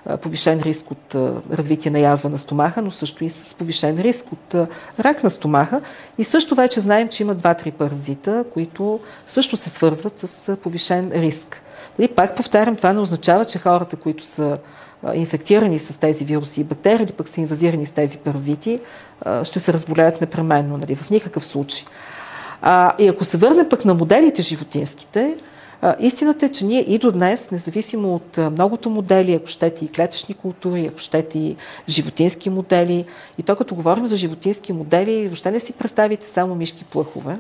а, повишен риск от а, развитие на язва на стомаха, но също и с повишен риск от а, рак на стомаха. И също вече знаем, че има два-три паразита, които също се свързват с а, повишен риск. Дали, пак повтарям, това не означава, че хората, които са инфектирани с тези вируси и бактерии или пък са инвазирани с тези паразити, ще се разболеят непременно, нали, в никакъв случай. А, и ако се върне пък на моделите животинските, а, истината е, че ние и до днес, независимо от многото модели, ако щете и клетъчни култури, ако щете и животински модели, и то като говорим за животински модели, въобще не си представите само мишки плъхове.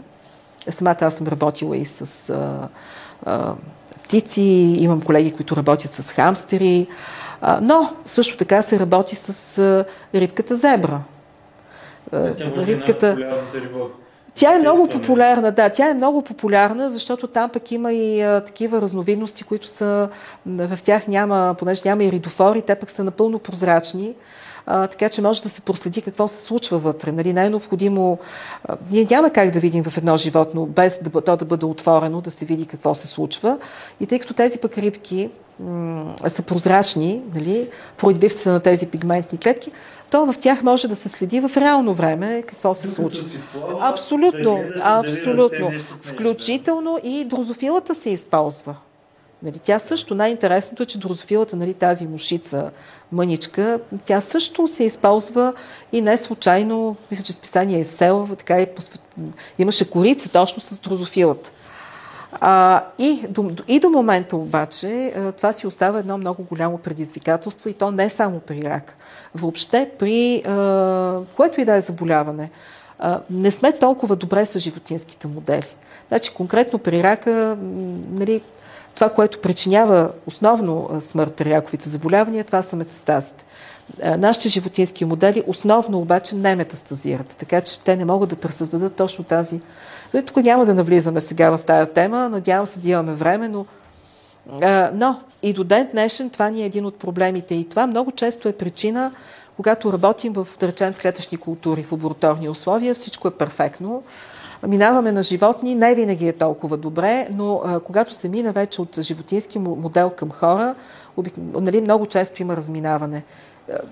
Самата аз съм работила и с а, а, птици, имам колеги, които работят с хамстери, а, но също така се работи с а, рибката зебра. Тя може рибката... Тя е много популярна, да, тя е много популярна, защото там пък има и а, такива разновидности, които са, в тях няма, понеже няма и ридофори, те пък са напълно прозрачни а, така че може да се проследи какво се случва вътре. Нали, най-необходимо, а, ние няма как да видим в едно животно, без да, то да бъде отворено, да се види какво се случва. И тъй като тези пък рибки м- са прозрачни, нали, поради липса на тези пигментни клетки, то в тях може да се следи в реално време какво се случва. Абсолютно, абсолютно. Включително и дрозофилата се използва. Нали, тя също, най-интересното е, че дрозофилата, нали, тази мушица, мъничка, тя също се използва и не случайно, мисля, че списание е сел, така и посвет... имаше корица точно с дрозофилата. А, и, до, и до момента обаче това си остава едно много голямо предизвикателство и то не само при рак. Въобще при а, което и да е заболяване. А, не сме толкова добре с животинските модели. Значи конкретно при рака, нали, това, което причинява основно смърт при раковите заболявания, това са метастазите. Нашите животински модели основно обаче не метастазират, така че те не могат да пресъздадат точно тази. Тук няма да навлизаме сега в тая тема, надявам се да имаме време, но, но и до ден днешен това ни е един от проблемите и това много често е причина, когато работим в, да речем, клетъчни култури в лабораторни условия, всичко е перфектно, минаваме на животни, не винаги е толкова добре, но а, когато се мина вече от животински модел към хора, обик... нали, много често има разминаване.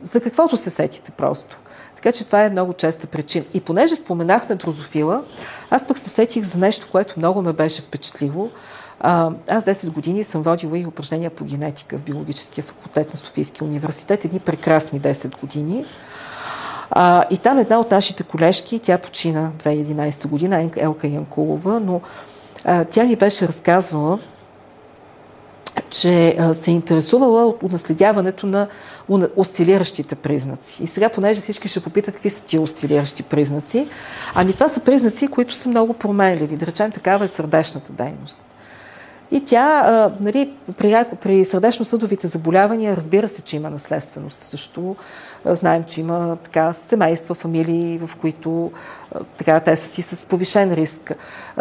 За каквото се сетите просто. Така че това е много честа причина. И понеже споменахме дрозофила, аз пък се сетих за нещо, което много ме беше впечатлило. Аз 10 години съм водила и упражнения по генетика в биологическия факултет на Софийския университет. Едни прекрасни 10 години. А, и там една от нашите колежки, тя почина 2011 година, Елка Янкулова, но а, тя ни беше разказвала, че а, се интересувала от наследяването на осцилиращите признаци. И сега, понеже всички ще попитат какви са тия осцилиращи признаци, ами това са признаци, които са много променливи. Да речем, такава е сърдечната дейност. И тя, а, нали, при, при сърдечно-съдовите заболявания, разбира се, че има наследственост също. Знаем, че има така семейства, фамилии, в които така, те са си с повишен риск.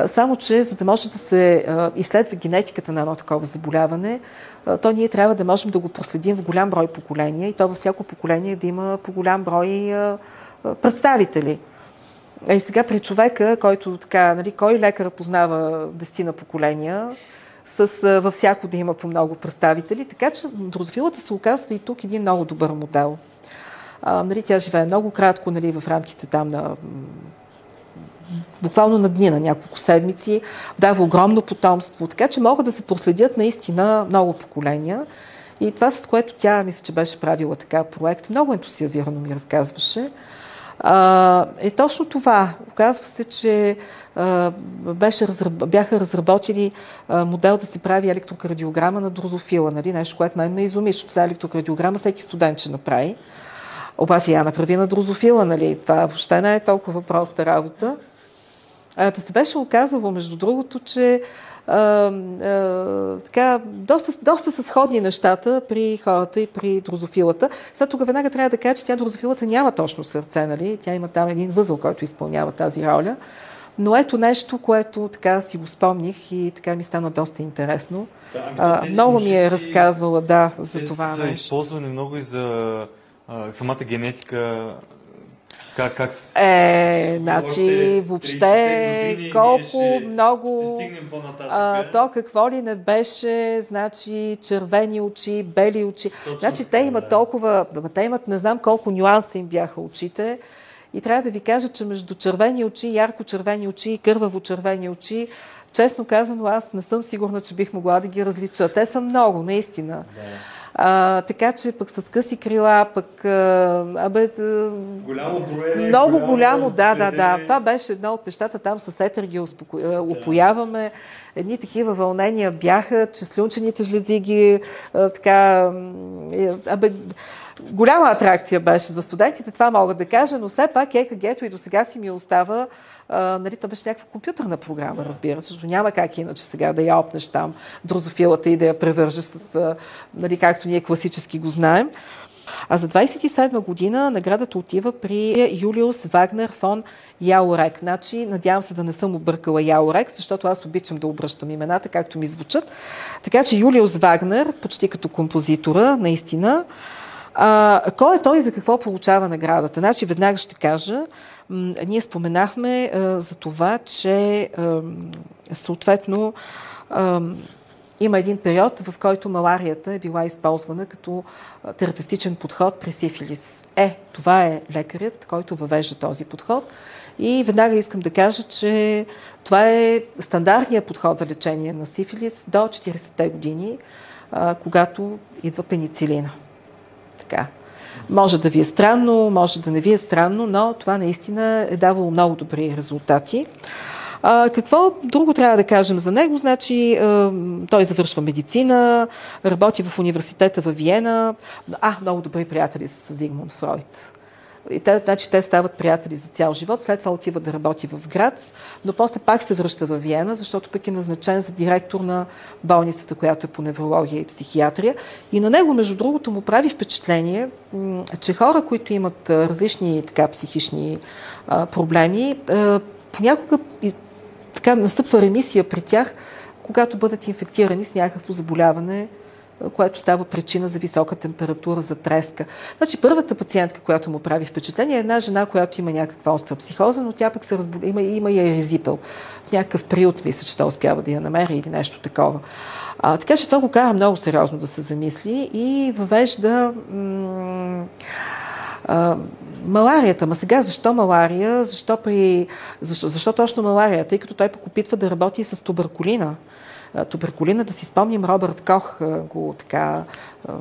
Само, че за да може да се изследва генетиката на едно такова заболяване, то ние трябва да можем да го проследим в голям брой поколения и то във всяко поколение да има по голям брой представители. И сега при човека, който така, нали, кой лекар познава дестина поколения, с във всяко да има по много представители. Така че дрозофилата се оказва и тук един много добър модел. А, нали, тя живее много кратко нали, в рамките там на буквално на дни, на няколко седмици, дава огромно потомство, така че могат да се проследят наистина много поколения. И това, с което тя, мисля, че беше правила така проект, много ентусиазирано ми разказваше, е точно това. Оказва се, че беше, бяха разработили модел да се прави електрокардиограма на дрозофила, нали? нещо, което мен ме изуми, защото за електрокардиограма всеки студент ще направи. Обаче я направи на дрозофила, нали? Това въобще не е толкова проста работа. А, да се беше оказало, между другото, че а, а, така, доста, доста са сходни нещата при хората и при дрозофилата. Сега тук веднага трябва да кажа, че тя дрозофилата няма точно сърце, нали? Тя има там един възъл, който изпълнява тази роля. Но ето нещо, което така си го спомних и така ми стана доста интересно. Да, ами, а, много ми е разказвала, да, за това. Са използвани много и за а, самата генетика как, как. Е, значи, въобще, колко много... А, то какво ли не беше, значи, червени очи, бели очи. Точно, значи, те имат да. толкова... Те имат, не знам колко нюанса им бяха очите. И трябва да ви кажа, че между червени очи, ярко червени очи и кърваво червени очи, честно казано, аз не съм сигурна, че бих могла да ги различа. Те са много, наистина. Да. А, така че пък с къси крила, пък... А, абе, голямо броене. Много голямо, голямо да, да, да. Това беше едно от нещата. Там с етер ги успоко... да. упояваме. Едни такива вълнения бяха, че слюнчените жлези ги а, така... Абе, голяма атракция беше за студентите, това мога да кажа, но все пак ЕКГ-то и до сега си ми остава а, нали, това беше някаква компютърна програма, разбира се, защото няма как иначе сега да я опнеш там дрозофилата и да я превържеш с, нали, както ние класически го знаем. А за 27 година наградата отива при Юлиус Вагнер фон Яорек. Значи, надявам се да не съм объркала Яорек, защото аз обичам да обръщам имената, както ми звучат. Така че Юлиус Вагнер, почти като композитора, наистина, а, кой е той и за какво получава наградата? Значи, веднага ще кажа, м- ние споменахме а, за това, че а, съответно а, има един период, в който маларията е била използвана като терапевтичен подход при сифилис. Е, това е лекарят, който въвежда този подход. И веднага искам да кажа, че това е стандартният подход за лечение на сифилис до 40-те години, когато идва пеницилина. Така. Може да ви е странно, може да не ви е странно, но това наистина е давало много добри резултати. А, какво друго трябва да кажем за него? Значи, а, той завършва медицина, работи в университета в Виена. А, много добри приятели с Зигмунд Фройд. И те, значи, те стават приятели за цял живот, след това отива да работи в Грац, но после пак се връща в Виена, защото пък е назначен за директор на болницата, която е по неврология и психиатрия. И на него, между другото, му прави впечатление, че хора, които имат различни така, психични а, проблеми, а, понякога така настъпва ремисия при тях, когато бъдат инфектирани с някакво заболяване, което става причина за висока температура, за треска. Значи първата пациентка, която му прави впечатление, е една жена, която има някаква остра психоза, но тя пък се разболя, има, има и еризипел. В някакъв приют, мисля, че той успява да я намери или нещо такова. А, така че това го кара много сериозно да се замисли и въвежда м- а, маларията. Ма сега защо малария? Защо, при... защо, защо точно малария? Тъй като той пък опитва да работи с туберкулина. Туберкулина, да си спомним, Робърт Кох го така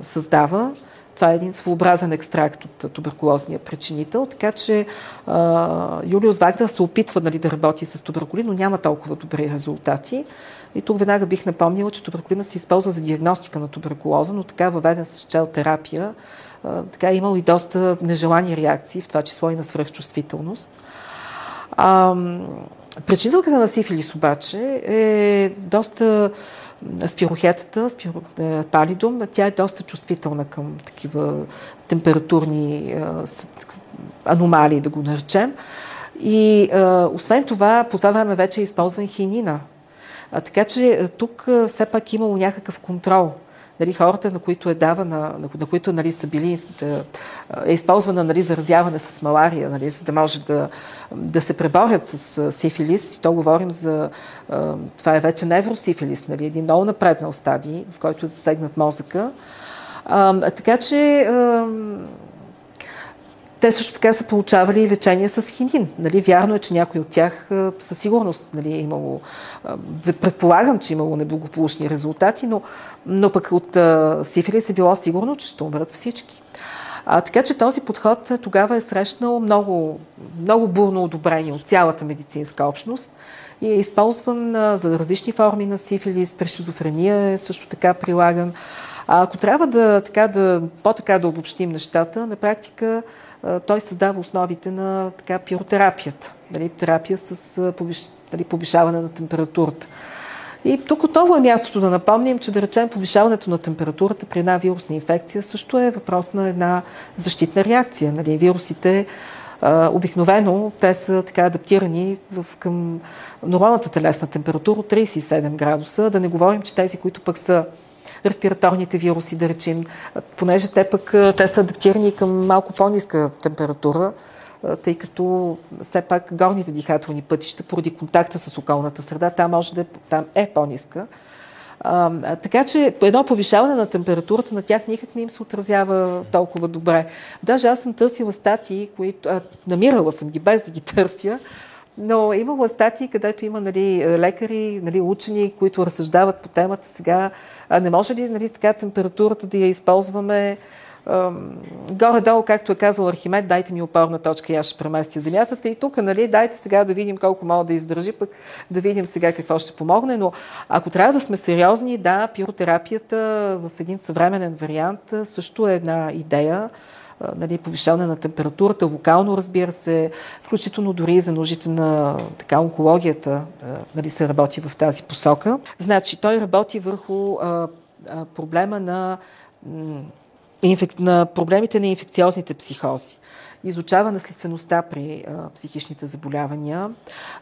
създава. Това е един своеобразен екстракт от туберкулозния причинител, така че а, Юлиус Вагнер се опитва нали, да работи с туберкулин, но няма толкова добри резултати. И тук веднага бих напомнила, че туберкулина се използва за диагностика на туберкулоза, но така въведен с чел терапия така е имал и доста нежелани реакции, в това число и на свръхчувствителност. А, причинителката на сифилис обаче е доста спирохетата, спиро, е, палидум, тя е доста чувствителна към такива температурни аномалии, да го наречем. И а, освен това, по това време вече е използван хинина. Така че тук все пак имало някакъв контрол нали, хората, на които е давана, на, на които нали, са били, да, е използвана нали, заразяване с малария, нали, за да може да, да се преборят с сифилис. И то говорим за... Това е вече невросифилис, нали, един много напреднал стадий, в който е засегнат мозъка. А, така че те също така са получавали лечение с хинин. Нали? Вярно е, че някой от тях със сигурност нали, е имало, предполагам, че е имало неблагополучни резултати, но, но пък от сифилис е било сигурно, че ще умрат всички. А, така че този подход тогава е срещнал много, много бурно одобрение от цялата медицинска общност и е използван а, за различни форми на сифилис, при шизофрения е също така прилаган. А ако трябва да, така, да по-така да обобщим нещата, на практика той създава основите на така, пиротерапията, нали, терапия с повиш, нали, повишаване на температурата. И тук отново е мястото да напомним, че да речем повишаването на температурата при една вирусна инфекция също е въпрос на една защитна реакция. Нали, вирусите обикновено те са така адаптирани в, към нормалната телесна температура от 37 градуса, да не говорим, че тези, които пък са респираторните вируси, да речем, понеже те пък те са адаптирани към малко по-ниска температура, тъй като все пак горните дихателни пътища, поради контакта с околната среда, там може да е, там е по-ниска. А, така че едно повишаване на температурата на тях никак не им се отразява толкова добре. Даже аз съм търсила статии, които... А, намирала съм ги без да ги търся, но имало статии, където има нали, лекари, нали, учени, които разсъждават по темата сега. А не може ли нали, така температурата да я използваме горе-долу, както е казал Архимед, дайте ми опорна точка и аз ще преместя земята. И тук, нали, дайте сега да видим колко мога да издържи, пък да видим сега какво ще помогне. Но ако трябва да сме сериозни, да, пиротерапията в един съвременен вариант също е една идея нали, повишаване на температурата, локално разбира се, включително дори за нуждите на така, онкологията нали, се работи в тази посока. Значи той работи върху а, а, проблема на на проблемите на инфекциозните психози изучава наследствеността при а, психичните заболявания.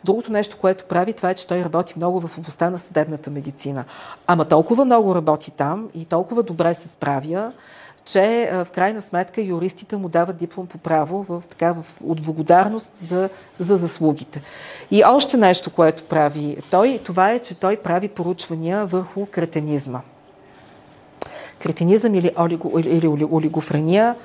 Другото нещо, което прави, това е, че той работи много в областта на съдебната медицина. Ама толкова много работи там и толкова добре се справя, че в крайна сметка юристите му дават диплом по право в, така, в, от благодарност за, за заслугите. И още нещо, което прави той, това е, че той прави поручвания върху кретенизма. Кретенизъм или, олиго, или олигофрения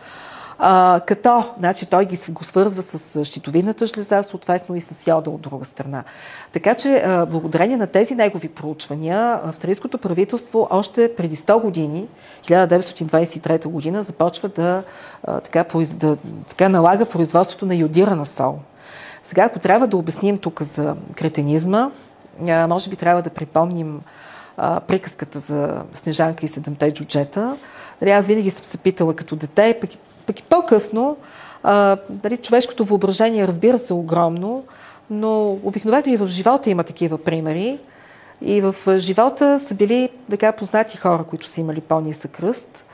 а, като значи, той ги, го свързва с щитовидната жлеза, съответно и с йода от друга страна. Така че, а, благодарение на тези негови проучвания, австрийското правителство още преди 100 години, 1923 година, започва да, а, така, да така налага производството на йодирана сол. Сега, ако трябва да обясним тук за кретенизма, а, може би трябва да припомним а, приказката за Снежанка и седемте джуджета. Нали, аз винаги съм се питала като дете, пък пък и по-късно, а, дали, човешкото въображение разбира се огромно, но обикновено и в живота има такива примери. И в живота са били така познати хора, които са имали по-нисък кръст,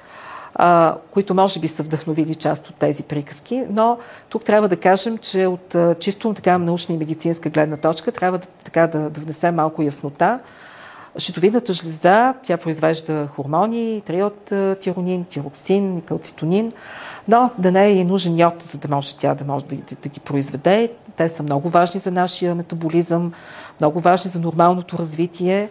а, които може би са вдъхновили част от тези приказки, но тук трябва да кажем, че от чисто така научна и медицинска гледна точка трябва да, така, да, да внесем малко яснота. Щитовидната жлеза, тя произвежда хормони, триот тиронин, тироксин, калцитонин, но да не е нужен йод, за да може тя да може да, да, да ги произведе. Те са много важни за нашия метаболизъм, много важни за нормалното развитие.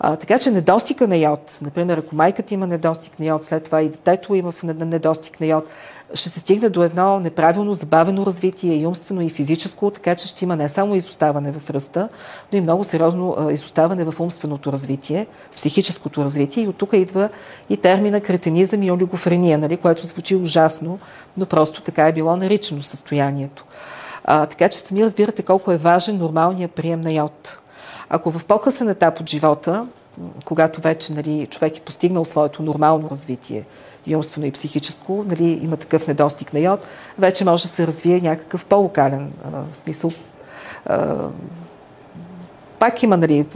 А, така че недостига на йод, например, ако майката има недостиг на йод, след това и детето има недостиг на йод, ще се стигне до едно неправилно забавено развитие и умствено и физическо, така че ще има не само изоставане в ръста, но и много сериозно изоставане в умственото развитие, психическото развитие. И от тук идва и термина кретенизъм и олигофрения, нали, което звучи ужасно, но просто така е било наричано състоянието. А, така че сами разбирате колко е важен нормалният прием на йод. Ако в по-късен етап от живота, когато вече нали, човек е постигнал своето нормално развитие, и и психическо, нали, има такъв недостиг на йод, вече може да се развие някакъв по-локален смисъл. А, пак има нали,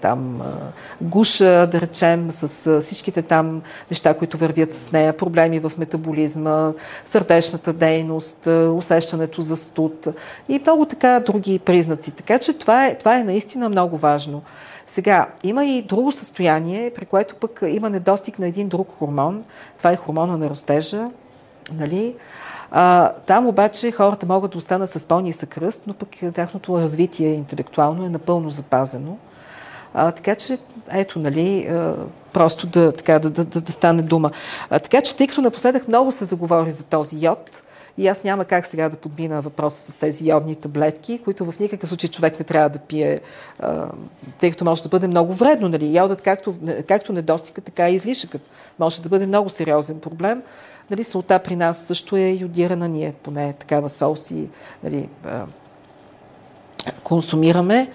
там гуша, да речем, с всичките там неща, които вървят с нея, проблеми в метаболизма, сърдечната дейност, усещането за студ и много така други признаци. Така че това е, това е наистина много важно. Сега, има и друго състояние, при което пък има недостиг на един друг хормон. Това е хормона на растежа. Нали? А, там обаче хората могат да останат с по-нисък ръст, но пък тяхното развитие интелектуално е напълно запазено. А, така че, ето, нали, просто да, така, да, да, да, да стане дума. А, така че, тъй като напоследък много се заговори за този йод, и аз няма как сега да подмина въпроса с тези йодни таблетки, които в никакъв случай човек не трябва да пие, тъй като може да бъде много вредно. Нали? Йодът както, както недостига, така и излишъкът може да бъде много сериозен проблем. Нали, солта при нас също е йодирана, ние поне такава сол си нали, консумираме.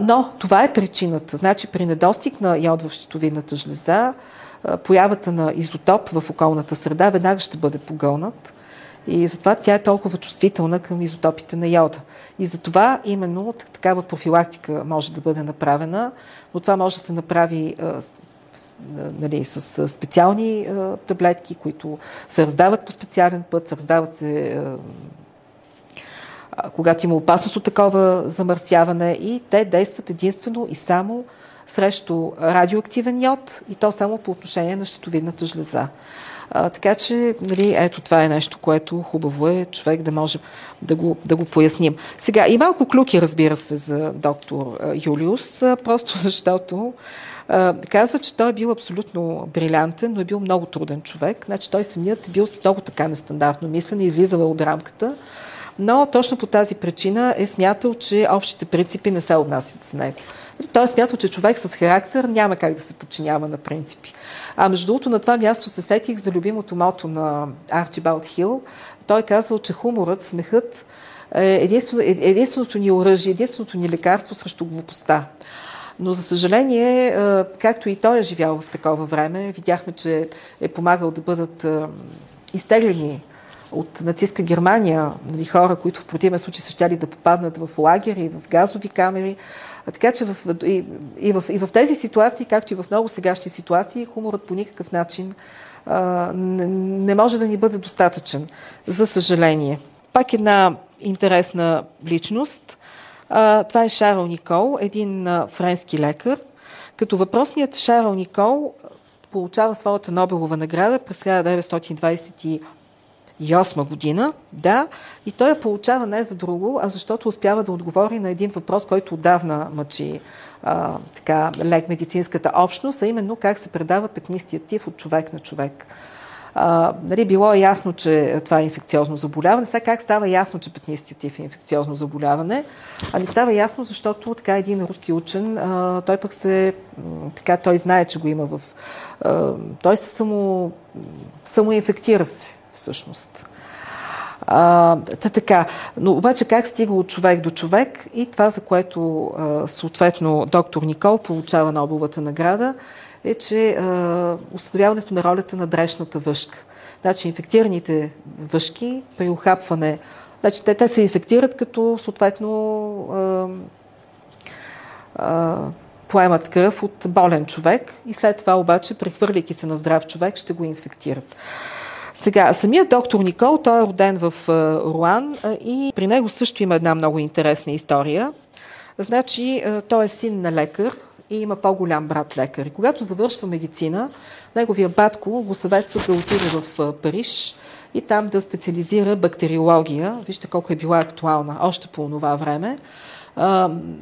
Но това е причината. Значи при недостиг на йод в щитовидната жлеза, появата на изотоп в околната среда веднага ще бъде погълнат и затова тя е толкова чувствителна към изотопите на йода. И затова именно такава профилактика може да бъде направена, но това може да се направи нали, с специални таблетки, които се раздават по специален път, се раздават се когато има опасност от такова замърсяване и те действат единствено и само срещу радиоактивен йод и то само по отношение на щитовидната жлеза. Така че, нали, ето това е нещо, което хубаво е човек да може да го, да го поясним. Сега, и малко клюки, разбира се, за доктор Юлиус, просто защото казва, че той е бил абсолютно брилянтен, но е бил много труден човек. Значи той самият е бил с много така нестандартно мислене, излизал от рамката, но точно по тази причина е смятал, че общите принципи не се отнасят с него. Той е смятал, че човек с характер няма как да се подчинява на принципи. А между другото на това място се сетих за любимото мото на Арчибалд Хил. Той казвал, че хуморът, смехът е единствено, е единственото ни оръжие, единственото ни лекарство срещу глупостта. Но, за съжаление, е, както и той е живял в такова време, видяхме, че е помагал да бъдат е, изтеглени от нацистска Германия, нали, хора, които в противен случай са щяли да попаднат в лагери, в газови камери. А така че в, и, и, в, и в тези ситуации, както и в много сегашни ситуации, хуморът по никакъв начин не, не може да ни бъде достатъчен, за съжаление. Пак една интересна личност. Това е Шарл Никол, един френски лекар. Като въпросният Шарл Никол получава своята Нобелова награда през 1928 година, да, и той я получава не за друго, а защото успява да отговори на един въпрос, който отдавна мъчи а, така, лек медицинската общност, а именно как се предава петнистия тиф от човек на човек. А, нали, било е ясно, че това е инфекциозно заболяване. Сега как става ясно, че петнистия тиф е инфекциозно заболяване? Ами става ясно, защото така един руски учен, а, той пък се, така той знае, че го има в... А, той се само, само инфектира се, всъщност. А, та така. Но обаче как стига от човек до човек и това, за което съответно доктор Никол получава Нобеловата награда, е, че а, установяването на ролята на дрешната въшка. Значи инфектираните въшки при охапване, значи те, те се инфектират като съответно а, а, поемат кръв от болен човек и след това обаче, прехвърляйки се на здрав човек, ще го инфектират. Сега, самият доктор Никол, той е роден в Руан и при него също има една много интересна история. Значи, той е син на лекар и има по-голям брат лекар. И когато завършва медицина, неговия батко го съветва да отиде в Париж и там да специализира бактериология. Вижте колко е била актуална още по това време.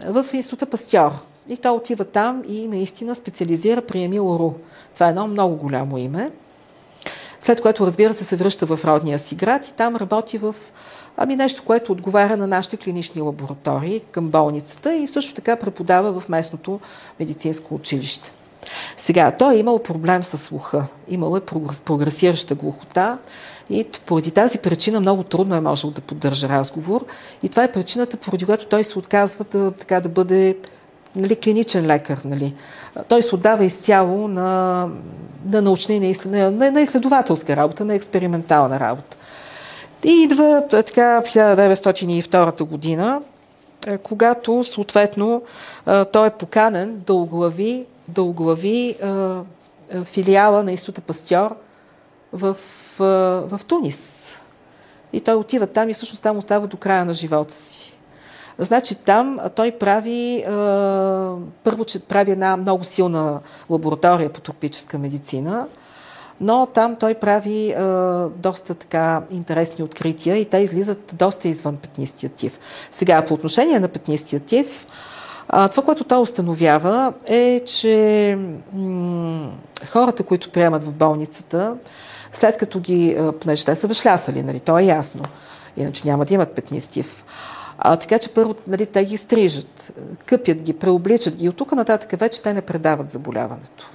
В института Пастьор. И той отива там и наистина специализира при Емил Ру. Това е едно много голямо име след което разбира се се връща в родния си град и там работи в ами нещо, което отговаря на нашите клинични лаборатории към болницата и също така преподава в местното медицинско училище. Сега, той е имал проблем с слуха. Имал е прогресираща глухота и поради тази причина много трудно е можел да поддържа разговор. И това е причината, поради която той се отказва да, така, да бъде нали, клиничен лекар. Нали. Той се отдава изцяло на, на научна и на, на, на изследователска работа, на експериментална работа. И идва така 1902 година, когато съответно той е поканен да оглави, да оглави филиала на Института Пастьор в, в Тунис. И той отива там и всъщност там остава до края на живота си. Значи там той прави, първо, че прави една много силна лаборатория по тропическа медицина, но там той прави доста така интересни открития и те излизат доста извън петнистия тиф. Сега, по отношение на петнистия тиф, това, което той установява е, че хората, които приемат в болницата, след като ги, понеже те са въшлясали, нали, то е ясно, иначе няма да имат петнистив. А, така че първо нали, те ги стрижат, къпят ги, преобличат ги и от тук нататък вече те не предават заболяването.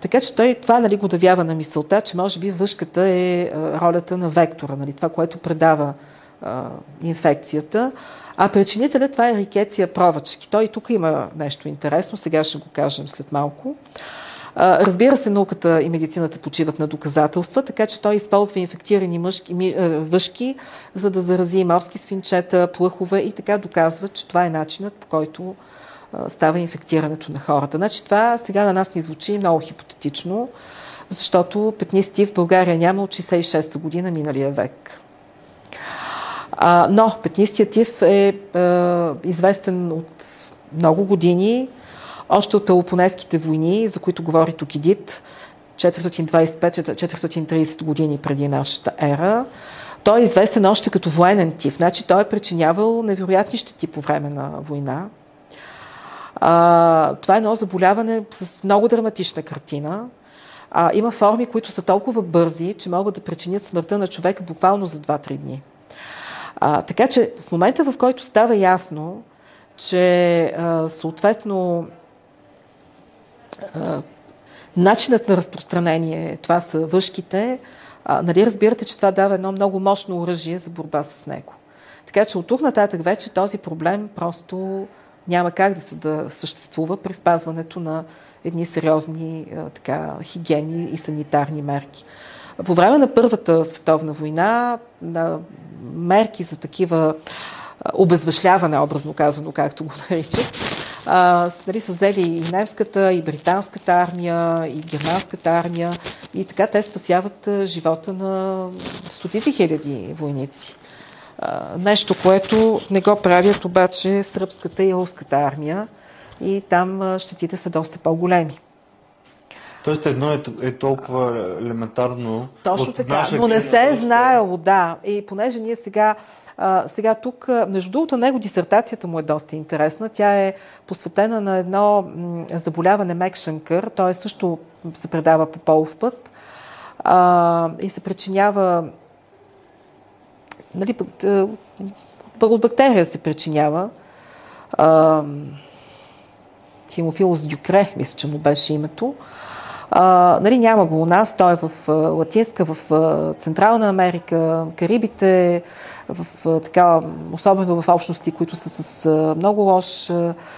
Така че той това нали, го давява на мисълта, че може би въшката е ролята на вектора, нали, това, което предава а, инфекцията. А причинителят това е рикеция провачки. Той и тук има нещо интересно, сега ще го кажем след малко. Разбира се, науката и медицината почиват на доказателства, така че той използва инфектирани мъжки, въшки, за да зарази морски свинчета, плъхове и така доказва, че това е начинът по който става инфектирането на хората. Значи това сега на нас ни звучи много хипотетично, защото петнисти в България няма от 66-та година миналия век. Но петнистия тиф е, е известен от много години още от Пелопонеските войни, за които говори Токидит, 425-430 години преди нашата ера. Той е известен още като военен тип. Значи той е причинявал невероятни щети по време на война. А, това е едно заболяване с много драматична картина. А, има форми, които са толкова бързи, че могат да причинят смъртта на човека буквално за 2-3 дни. А, така че в момента, в който става ясно, че а, съответно начинът на разпространение, това са въшките, а, нали разбирате, че това дава едно много мощно оръжие за борба с него. Така че от тук нататък вече този проблем просто няма как да, да съществува при спазването на едни сериозни а, така, хигиени и санитарни мерки. По време на Първата световна война на мерки за такива обезвъшляване, образно казано, както го наричат, а, нали, са взели и немската, и британската армия, и германската армия и така те спасяват живота на стотици хиляди войници. А, нещо, което не го правят обаче сръбската и руската армия и там щетите са доста по-големи. Тоест едно е, е толкова елементарно. Точно така, но не се е знаело, да. И понеже ние сега сега тук, между другото, него дисертацията му е доста интересна. Тя е посветена на едно заболяване Мекшенкър. Той също се предава по полов път а, и се причинява нали, от бактерия се причинява. А, Тимофилос Дюкре, мисля, че му беше името. А, нали, няма го у нас, той е в Латинска, в Централна Америка, Карибите, в, така, особено в общности, които са с много лош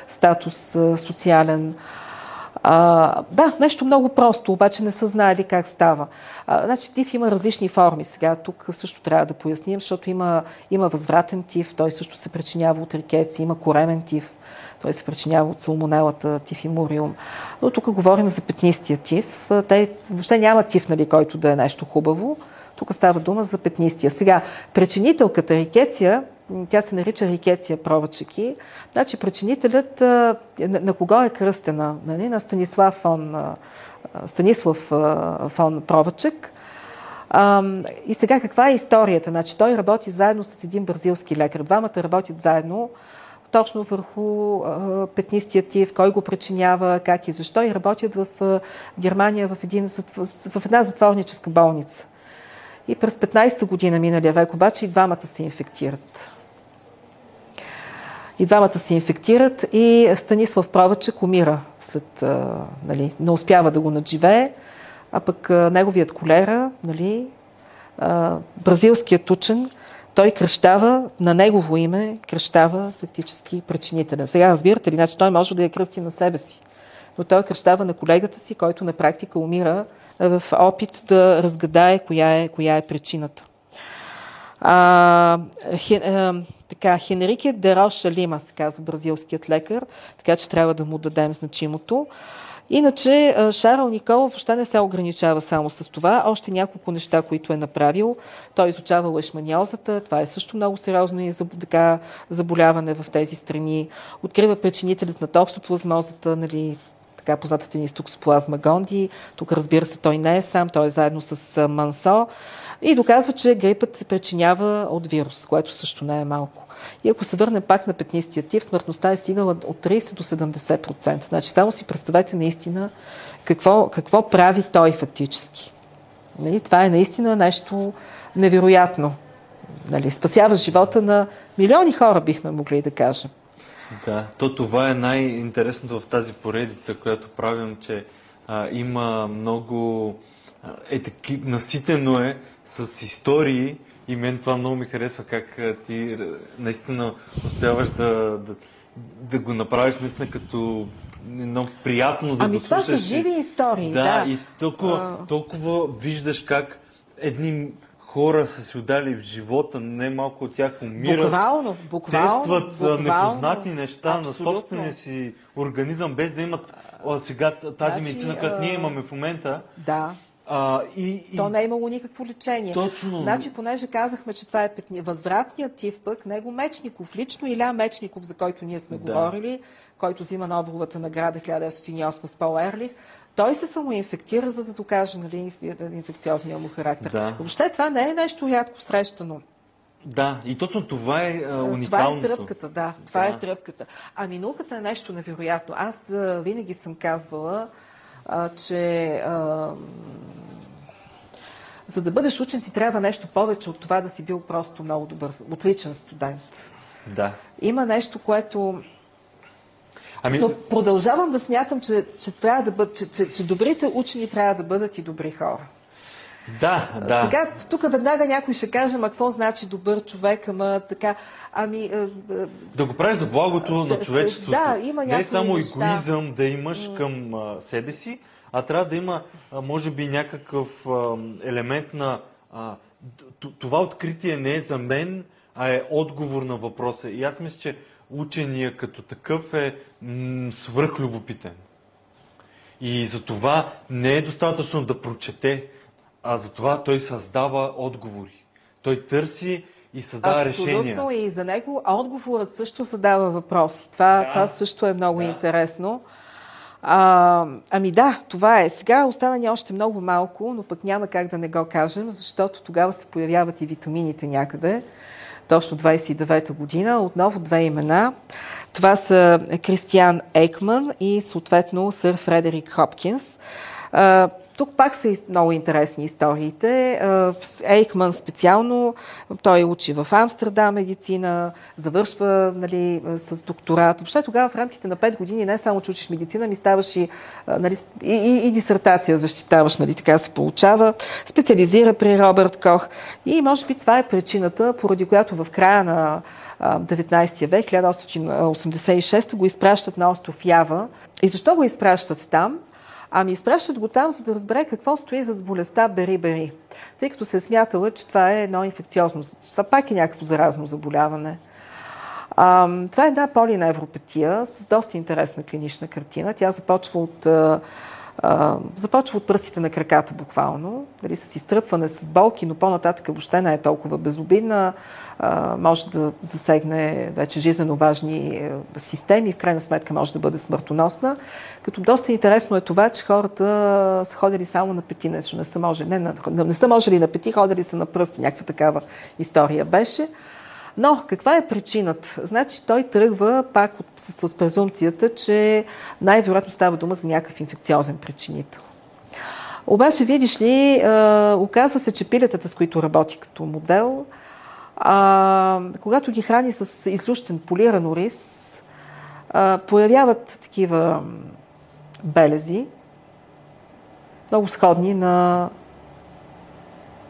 статус социален. А, да, нещо много просто, обаче не са знаели как става. А, значи тиф има различни форми. Сега тук също трябва да поясним, защото има, има възвратен тиф, той също се причинява от рикеци, има коремен тиф, той се причинява от салмонелата тифимуриум. Но тук говорим за петнистия тиф. Те въобще няма тиф, нали, който да е нещо хубаво. Тук става дума за петнистия. Сега, причинителката рикеция, тя се нарича рикеция провачеки. Значи, причинителят на, на кого е кръстена? Нали? На Станислав фон, Станислав фон Провачек. И сега каква е историята? Значи, той работи заедно с един бразилски лекар. Двамата работят заедно точно върху а, петнистия тив, кой го причинява, как и защо. И работят в а, Германия в, един, в една затворническа болница. И през 15-та година миналия век обаче и двамата се инфектират. И двамата се инфектират и Станислав Провачек умира след, нали, не успява да го надживее, а пък неговият колера, нали, бразилският учен, той кръщава на негово име, кръщава фактически причинителя. Сега разбирате ли, значи той може да я кръсти на себе си, но той кръщава на колегата си, който на практика умира в опит да разгадае коя е, коя е причината. А, хен, а, така, Хенрике Дероша Лима, се казва бразилският лекар, така че трябва да му дадем значимото. Иначе Шарл Николов въобще не се ограничава само с това. Още няколко неща, които е направил. Той изучава лешманиозата. Това е също много сериозно и заболяване в тези страни. Открива причинителят на токсоплазмозата, нали, така познатата ни стоксоплазма Гонди. Тук разбира се, той не е сам, той е заедно с Мансо. И доказва, че грипът се причинява от вирус, което също не е малко. И ако се върнем пак на петнистия тип, смъртността е стигала от 30 до 70%. Значи само си представете наистина какво, какво прави той фактически. Нали? Това е наистина нещо невероятно. Нали? Спасява живота на милиони хора, бихме могли да кажем. Да, то това е най-интересното в тази поредица, която правим, че а, има много... Е, таки, наситено е с истории и мен това много ми харесва как ти наистина успяваш да, да, да го направиш наистина като едно приятно да ами го това са живи истории. Да, да. и толкова, толкова виждаш как едни хора са си отдали в живота, не малко от тях умират. Буквално, буквално. Тестват буквално, непознати неща абсолютно. на собствения си организъм, без да имат а, сега тази значи, медицина, която ние имаме в момента. Да. А, и, и... То не е имало никакво лечение. Точно. Значи, понеже казахме, че това е петни... възвратният тив пък, него Мечников, лично Иля Мечников, за който ние сме да. говорили, който взима Нобеловата награда 1908 с Пол Ерлих, той се самоинфектира, за да докаже нали, инфекциозния му характер. Да. Въобще това не е нещо рядко срещано. Да, и точно това е а, уникалното. Това е тръпката, да. Това да. е тръпката. Ами науката е нещо невероятно. Аз а, винаги съм казвала, а, че а, за да бъдеш учен ти трябва нещо повече от това да си бил просто много добър, отличен студент. Да. Има нещо, което... Ами... Но продължавам да смятам, че, че, трябва да бъд, че, че, че добрите учени трябва да бъдат и добри хора. Да, да. Сега, тук веднага някой ще каже, ма какво значи добър човек, ама така, ами... Да го правиш за благото да, на човечеството. Да, има някакви Не е само неща. егоизъм да имаш към а, себе си, а трябва да има, а, може би, някакъв а, елемент на... А, това откритие не е за мен, а е отговор на въпроса. И аз мисля, че учения като такъв е м- свръхлюбопитен. И за това не е достатъчно да прочете, а за това той създава отговори. Той търси и създава Абсолютно решения. Абсолютно и за него отговорът също задава въпроси. Това, Да. това също е много Да. интересно. А, ами да, това е. Сега остана ни още много малко, но пък няма как да не го кажем, защото тогава се появяват и витамините някъде. Точно 29-та година. Отново две имена. Това са Кристиан Ейкман и съответно сър Фредерик Хопкинс. Тук пак са много интересни историите. С Ейкман специално, той учи в Амстердам медицина, завършва нали, с докторат. Въобще тогава в рамките на 5 години не само че учиш медицина, ми ставаш и, а, нали, и, и, и дисертация защитаваш, нали, така се получава. Специализира при Робърт Кох. И може би това е причината, поради която в края на а, 19 век, 1886 го изпращат на остров Ява. И защо го изпращат там? Ами изпращат го там, за да разбере какво стои за болестта бери-бери. Тъй като се е смятала, че това е едно инфекциозно, това пак е някакво заразно заболяване. А, това е една полиневропатия с доста интересна клинична картина. Тя започва от, започва от пръстите на краката буквално, дали с изтръпване, с болки, но по-нататък въобще не е толкова безобидна. Може да засегне вече жизненно важни е, системи, в крайна сметка може да бъде смъртоносна. Като доста интересно е това, че хората са ходили само на пети, нещо не са можели, не, на, не са можели на пети, ходили са на пръсти, някаква такава история беше. Но каква е причината? Значи той тръгва пак от, с, с презумцията, че най-вероятно става дума за някакъв инфекциозен причинител. Обаче, видиш ли, е, оказва се, че пилетата, с които работи като модел, а, когато ги храни с излющен полиран ориз, а, появяват такива белези, много сходни на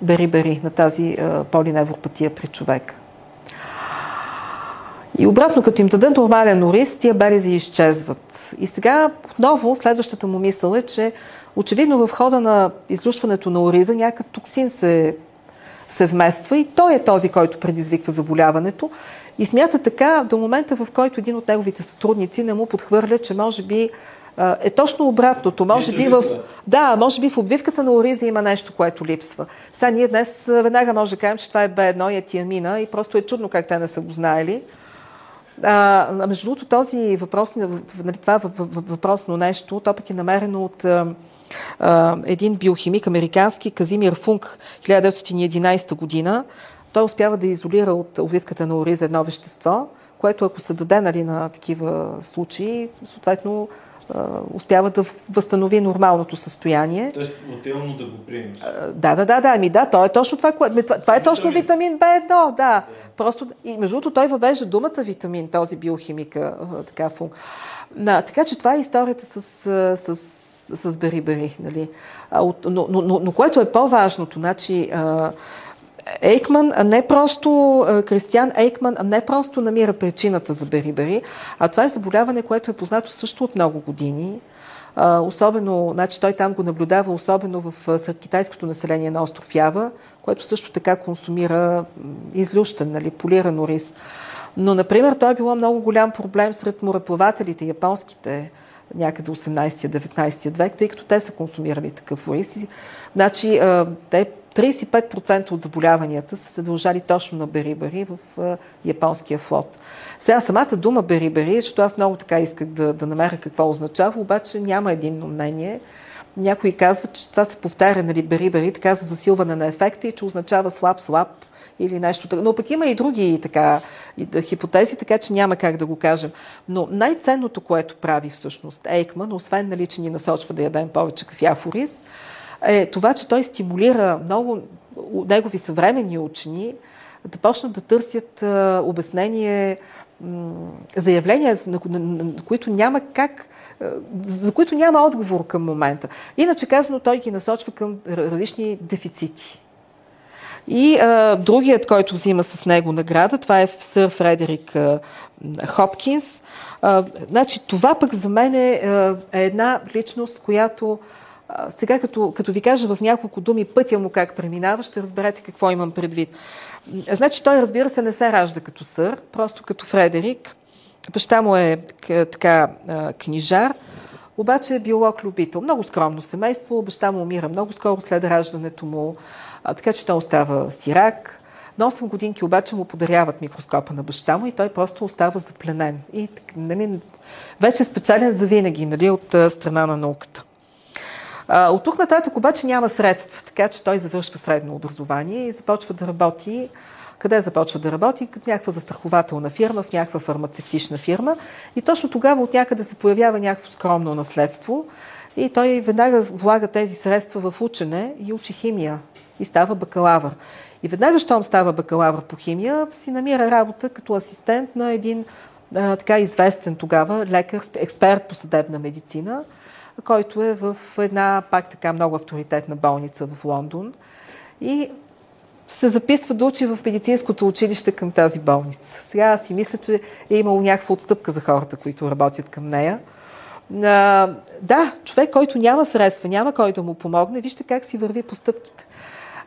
бери-бери, на тази а, полиневропатия при човек. И обратно, като им дадат нормален ориз, тия белези изчезват. И сега отново следващата му мисъл е, че очевидно в хода на излушването на ориза някакъв токсин се, се вмества и той е този, който предизвиква заболяването. И смята така до момента, в който един от неговите сътрудници не му подхвърля, че може би е точно обратното. Може би в, да, може би в обвивката на ориза има нещо, което липсва. Сега ние днес веднага може да кажем, че това е B1 и е тиамина и просто е чудно как те не са го знаели. А, между другото, този въпрос, нали, това въпросно нещо, то пък е намерено от един биохимик американски, Казимир Функ, 1911 година. Той успява да изолира от увивката на ориза едно вещество, което ако се даде нали, на такива случаи, съответно успява да възстанови нормалното състояние. Тоест, отделно да го приемеш. Да, да, да, да, ами да, то е точно това, което... Това, това е точно витамин B1, да. да. Просто, и между другото той въвежда думата витамин, този биохимика, така функ. Да, така че това е историята с, с, с, бери-бери, нали. Но, но, но, но което е по-важното, значи, Ейкман не просто, Кристиан Ейкман не просто намира причината за бери-бери, а това е заболяване, което е познато също от много години. Особено, значи той там го наблюдава, особено в сред китайското население на остров Ява, което също така консумира излющен, нали, полиран рис. Но, например, той е било много голям проблем сред мореплавателите, японските, някъде 18-19 век, тъй като те са консумирали такъв ориз. Значи, те 35% от заболяванията са се дължали точно на бери-бери в японския флот. Сега самата дума бери-бери, защото аз много така исках да, да намеря какво означава, обаче няма единно мнение. Някои казват, че това се повтаря, нали, бери-бери, така за засилване на ефекта и че означава слаб-слаб или нещо така. Но пък има и други така, и, хипотези, така че няма как да го кажем. Но най-ценното, което прави всъщност Ейкман, освен нали, че ни насочва да ядем повече кафяв ориз, е това, че той стимулира много негови съвременни учени да почнат да търсят а, обяснение, заявления, които няма как, за които няма отговор към момента. Иначе казано, той ги насочва към различни дефицити. И а, другият, който взима с него награда, това е сър Фредерик а, Хопкинс. А, значи, това пък за мен е, е една личност, която сега, като, като ви кажа в няколко думи пътя му как преминава, ще разберете какво имам предвид. Значи той, разбира се, не се ражда като сър, просто като Фредерик. Баща му е така книжар, обаче е биолог-любител. Много скромно семейство. Баща му умира много скоро след раждането му, така че той остава сирак. На 8 годинки обаче му подаряват микроскопа на баща му и той просто остава запленен. И нали, вече е спечелен за винаги нали, от страна на науката. От тук нататък обаче няма средства, така че той завършва средно образование и започва да работи. Къде започва да работи? Като някаква застрахователна фирма, в някаква фармацевтична фирма. И точно тогава от някъде се появява някакво скромно наследство. И той веднага влага тези средства в учене и учи химия. И става бакалавър. И веднага, щом става бакалавър по химия, си намира работа като асистент на един а, така известен тогава лекар, експерт по съдебна медицина, който е в една пак така много авторитетна болница в Лондон. И се записва да учи в медицинското училище към тази болница. Сега си мисля, че е имало някаква отстъпка за хората, които работят към нея. А, да, човек, който няма средства, няма кой да му помогне, вижте как си върви постъпките.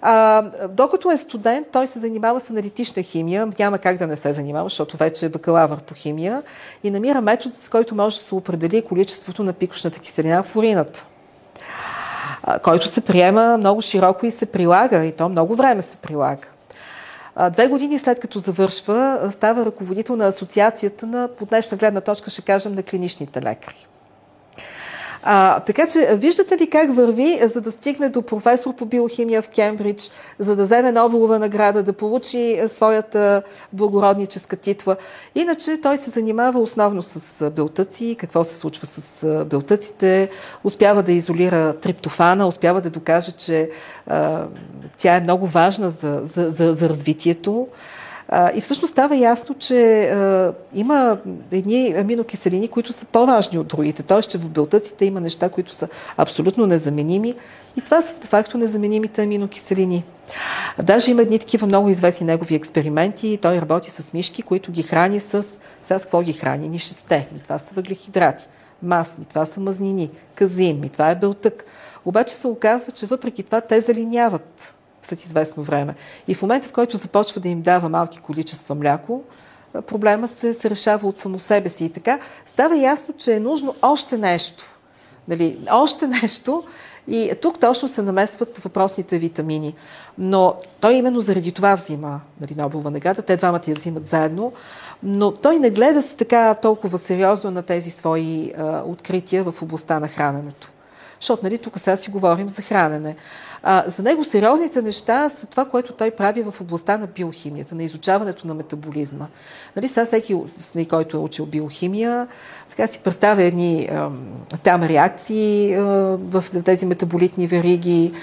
А, докато е студент, той се занимава с аналитична химия. Няма как да не се занимава, защото вече е бакалавър по химия и намира метод, с който може да се определи количеството на пикошната киселина в урината който се приема много широко и се прилага, и то много време се прилага. Две години след като завършва, става ръководител на асоциацията на, по днешна гледна точка, ще кажем, на клиничните лекари. А, така че, виждате ли как върви, за да стигне до професор по биохимия в Кембридж, за да вземе Нобелова награда, да получи своята благородническа титла. Иначе той се занимава основно с белтъци, какво се случва с белтъците, успява да изолира триптофана, успява да докаже, че а, тя е много важна за, за, за, за развитието. И всъщност става ясно, че а, има едни аминокиселини, които са по-важни от другите. Тоест, че в белтъците има неща, които са абсолютно незаменими. И това са де факто незаменимите аминокиселини. Даже има едни такива много известни негови експерименти. Той работи с мишки, които ги храни с... Сега с какво ги храни? Ни шесте. Ми това са въглехидрати. Мас, ми това са мазнини. Казин, ми това е белтък. Обаче се оказва, че въпреки това те залиняват след известно време. И в момента, в който започва да им дава малки количества мляко, проблема се, се решава от само себе си. И така става ясно, че е нужно още нещо. Нали, още нещо. И тук точно се наместват въпросните витамини. Но той именно заради това взима нали, Нобелова награда. Те двамата я взимат заедно. Но той не гледа се така толкова сериозно на тези свои а, открития в областта на храненето. Защото нали, тук сега си говорим за хранене. А, за него сериозните неща са това, което той прави в областта на биохимията, на изучаването на метаболизма. Нали, сега всеки, който е учил биохимия, сега си представя едни там реакции в тези метаболитни вериги.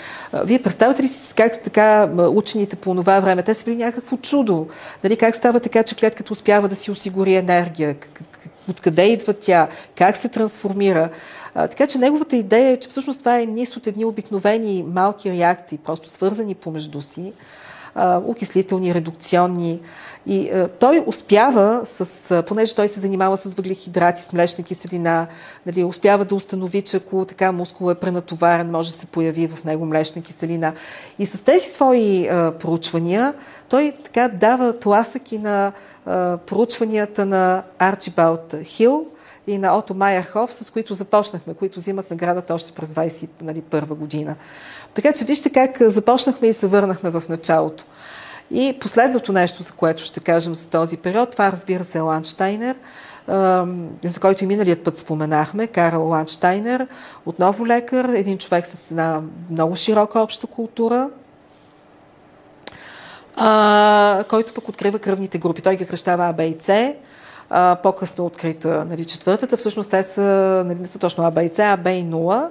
Вие представяте ли си как така учените по това време, те са били някакво чудо. Нали, как става така, че клетката успява да си осигури енергия, откъде идва тя, как се трансформира. Така че неговата идея е, че всъщност това е низ от едни обикновени малки реакции, просто свързани помежду си, окислителни, редукционни. И той успява, с, понеже той се занимава с въглехидрати, с млечна киселина, нали, успява да установи, че ако така мускул е пренатоварен, може да се появи в него млечна киселина. И с тези свои проучвания той така дава тласък и на а, проучванията на Арчибалд Хил, и на Ото Майерхоф, с които започнахме, които взимат наградата още през 21 нали, година. Така че вижте как започнахме и се върнахме в началото. И последното нещо, за което ще кажем за този период, това разбира се е Ланштайнер, за който и миналият път споменахме, Карл Ланштайнер, отново лекар, един човек с една много широка обща култура, който пък открива кръвните групи. Той ги кръщава А, Б и С а, по-късно открита нали, четвъртата. Всъщност те са, нали, не са точно А, Б и С, А, Б и 0.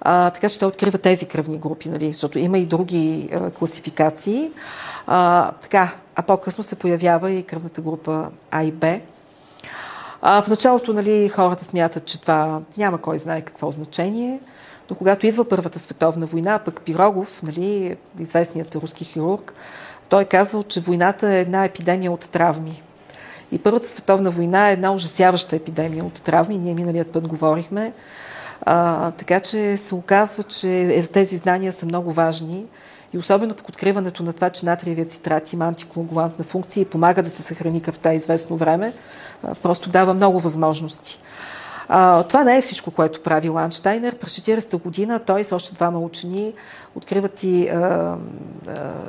А, така че той открива тези кръвни групи, нали, защото има и други а, класификации. А, така, а по-късно се появява и кръвната група А и Б. А, в началото нали, хората смятат, че това няма кой знае какво значение, но когато идва Първата световна война, пък Пирогов, нали, известният руски хирург, той е че войната е една епидемия от травми. И Първата световна война е една ужасяваща епидемия от травми. Ние миналият път говорихме. А, така че се оказва, че тези знания са много важни и особено по откриването на това, че натриевият цитрат има антикоагулантна функция и помага да се съхрани кръвта известно време, просто дава много възможности. А, това не е всичко, което прави Ланштайнер. През 40-та година той с още двама учени откриват и а,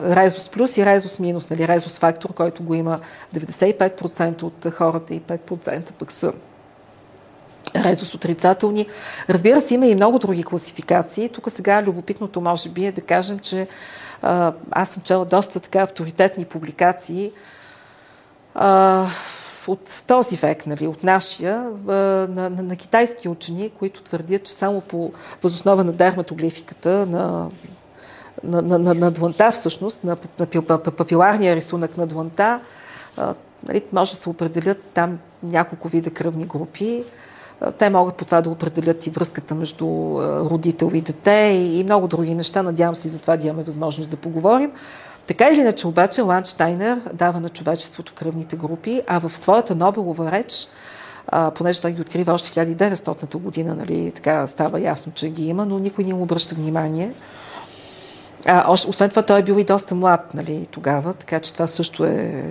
Резус плюс и Резус минус, нали, Резус фактор, който го има 95% от хората и 5% пък са резус отрицателни. Разбира се, има и много други класификации. Тук сега любопитното може би е да кажем, че аз съм чела доста така авторитетни публикации а, от този век, нали, от нашия, на, на, на китайски учени, които твърдят, че само по възоснова на дерматоглификата, на на, на, на, на дланта всъщност, на, на папиларния рисунък на дланта, нали, може да се определят там няколко вида кръвни групи. Те могат по това да определят и връзката между родител и дете и много други неща. Надявам се и за това да имаме възможност да поговорим. Така или иначе обаче Ланштайнер дава на човечеството кръвните групи, а в своята Нобелова реч, а, понеже той ги открива още 1900 година, нали, така става ясно, че ги има, но никой не му обръща внимание. А, освен това, той е бил и доста млад нали, тогава, така че това също е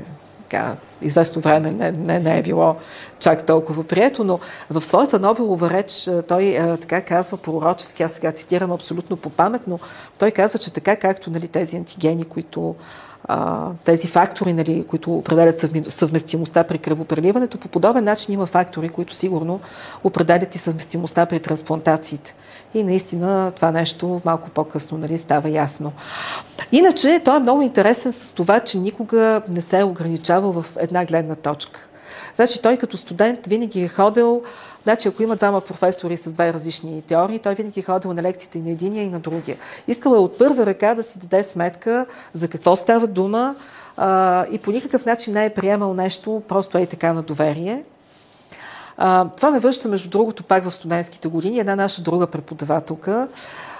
така, известно време не, не, не е било чак толкова прието, но в своята Нобелова реч той а, така казва пророчески, аз сега цитирам абсолютно по памет, но той казва, че така както нали, тези антигени, които а, тези фактори, нали, които определят съвместимостта при кръвопреливането, по подобен начин има фактори, които сигурно определят и съвместимостта при трансплантациите. И наистина това нещо малко по-късно нали, става ясно. Иначе той е много интересен с това, че никога не се е ограничавал в една гледна точка. Значи той като студент винаги е ходил, значи ако има двама професори с две различни теории, той винаги е ходил на лекциите и на единия и на другия. Искал е от първа ръка да си даде сметка за какво става дума и по никакъв начин не е приемал нещо просто е така на доверие. А, това ме връща, между другото, пак в студентските години. Една наша друга преподавателка,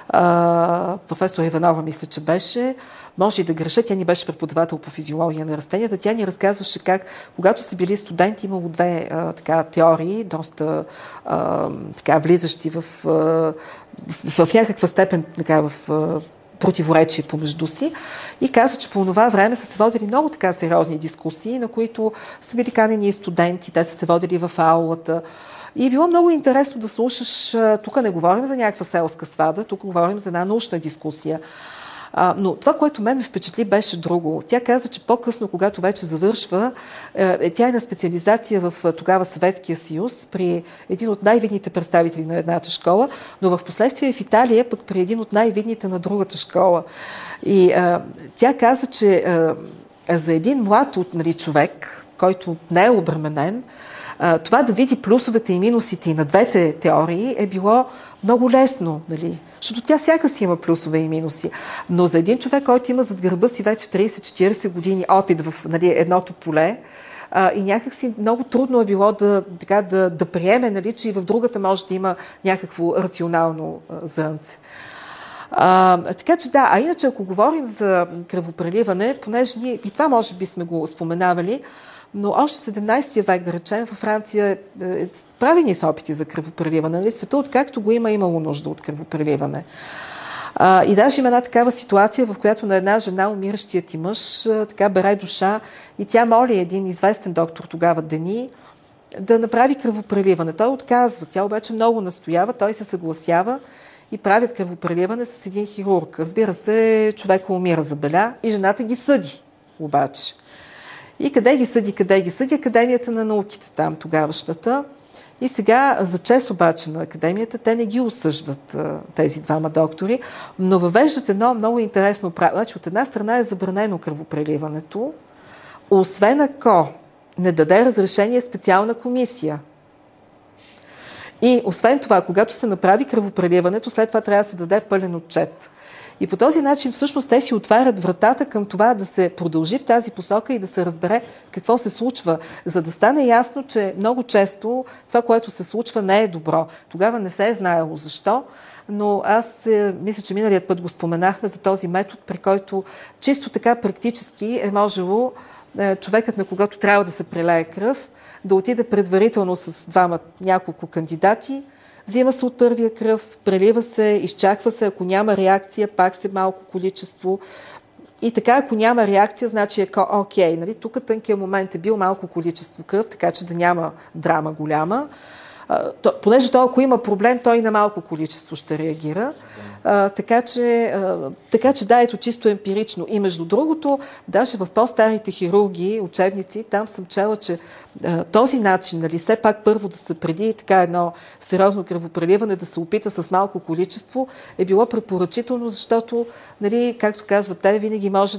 а, професор Иванова, мисля, че беше, може и да греша, тя ни беше преподавател по физиология на растенията. Тя ни разказваше как, когато са били студенти, имало две а, така, теории, доста а, така, влизащи в, а, в, в някаква степен така, в противоречие помежду си и каза, че по това време са се водили много така сериозни дискусии, на които са били канени и студенти, те са се водили в аулата. И е било много интересно да слушаш, тук не говорим за някаква селска свада, тук говорим за една научна дискусия. А, но това, което мен ме впечатли, беше друго. Тя каза, че по-късно, когато вече завършва, е, тя е на специализация в тогава Съветския съюз при един от най-видните представители на едната школа, но в последствие в Италия пък при един от най-видните на другата школа. И а, тя каза, че а, за един млад нали, човек, който не е обременен, това да види плюсовете и минусите и на двете теории е било много лесно, нали? Защото тя всяка си има плюсове и минуси. Но за един човек, който има зад гърба си вече 30-40 години опит в нали, едното поле, а, и някакси много трудно е било да, така, да, да приеме, нали, че и в другата може да има някакво рационално а, зърнце. А, така че да, а иначе ако говорим за кръвопреливане, понеже ние и това може би сме го споменавали, но още 17 век, да речем, във Франция е, е, правени са опити за кръвопреливане. Нали? Света, откакто го има, имало нужда от кръвопреливане. А, и даже има една такава ситуация, в която на една жена, умиращият ти мъж, така бере душа и тя моли един известен доктор тогава Дени да направи кръвопреливане. Той отказва, тя обаче много настоява, той се съгласява и правят кръвопреливане с един хирург. Разбира се, човека умира за беля и жената ги съди обаче. И къде ги съди, къде ги съди? Академията на науките там, тогавашната. И сега, за чест обаче на академията, те не ги осъждат тези двама доктори, но въвеждат едно много интересно правило. Значи, от една страна е забранено кръвопреливането, освен ако не даде разрешение специална комисия. И освен това, когато се направи кръвопреливането, след това трябва да се даде пълен отчет. И по този начин всъщност те си отварят вратата към това да се продължи в тази посока и да се разбере какво се случва, за да стане ясно, че много често това, което се случва, не е добро. Тогава не се е знаело защо, но аз е, мисля, че миналият път го споменахме за този метод, при който чисто така практически е можело е, човекът, на когото трябва да се прелее кръв, да отиде предварително с двама няколко кандидати, взима се от първия кръв, прелива се, изчаква се, ако няма реакция, пак се малко количество. И така, ако няма реакция, значи е окей. Нали? Тук тънкият момент е бил малко количество кръв, така че да няма драма голяма то, понеже то, ако има проблем, той на малко количество ще реагира. А, така, че, а, така че да, ето чисто емпирично. И между другото, даже в по-старите хирурги, учебници, там съм чела, че а, този начин, нали, все пак първо да се преди така едно сериозно кръвопреливане, да се опита с малко количество, е било препоръчително, защото, нали, както казват те, винаги може,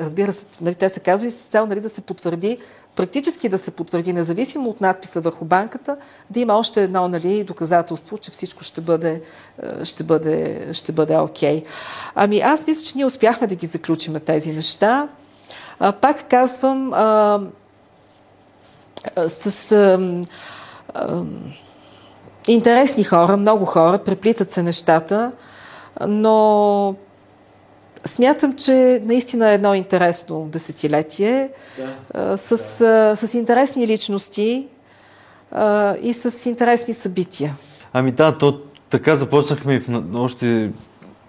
разбира се, нали, те се казва и с цел нали, да се потвърди практически да се потвърди, независимо от надписа върху банката, да има още едно нали, доказателство, че всичко ще бъде, е, ще бъде, ще бъде окей. Ами аз мисля, че ние успяхме да ги заключим тези неща. А, пак казвам, а, с а, а, интересни хора, много хора, преплитат се нещата, но Смятам, че наистина е едно интересно десетилетие да, с, да. с интересни личности и с интересни събития. Ами да, то така започнахме в още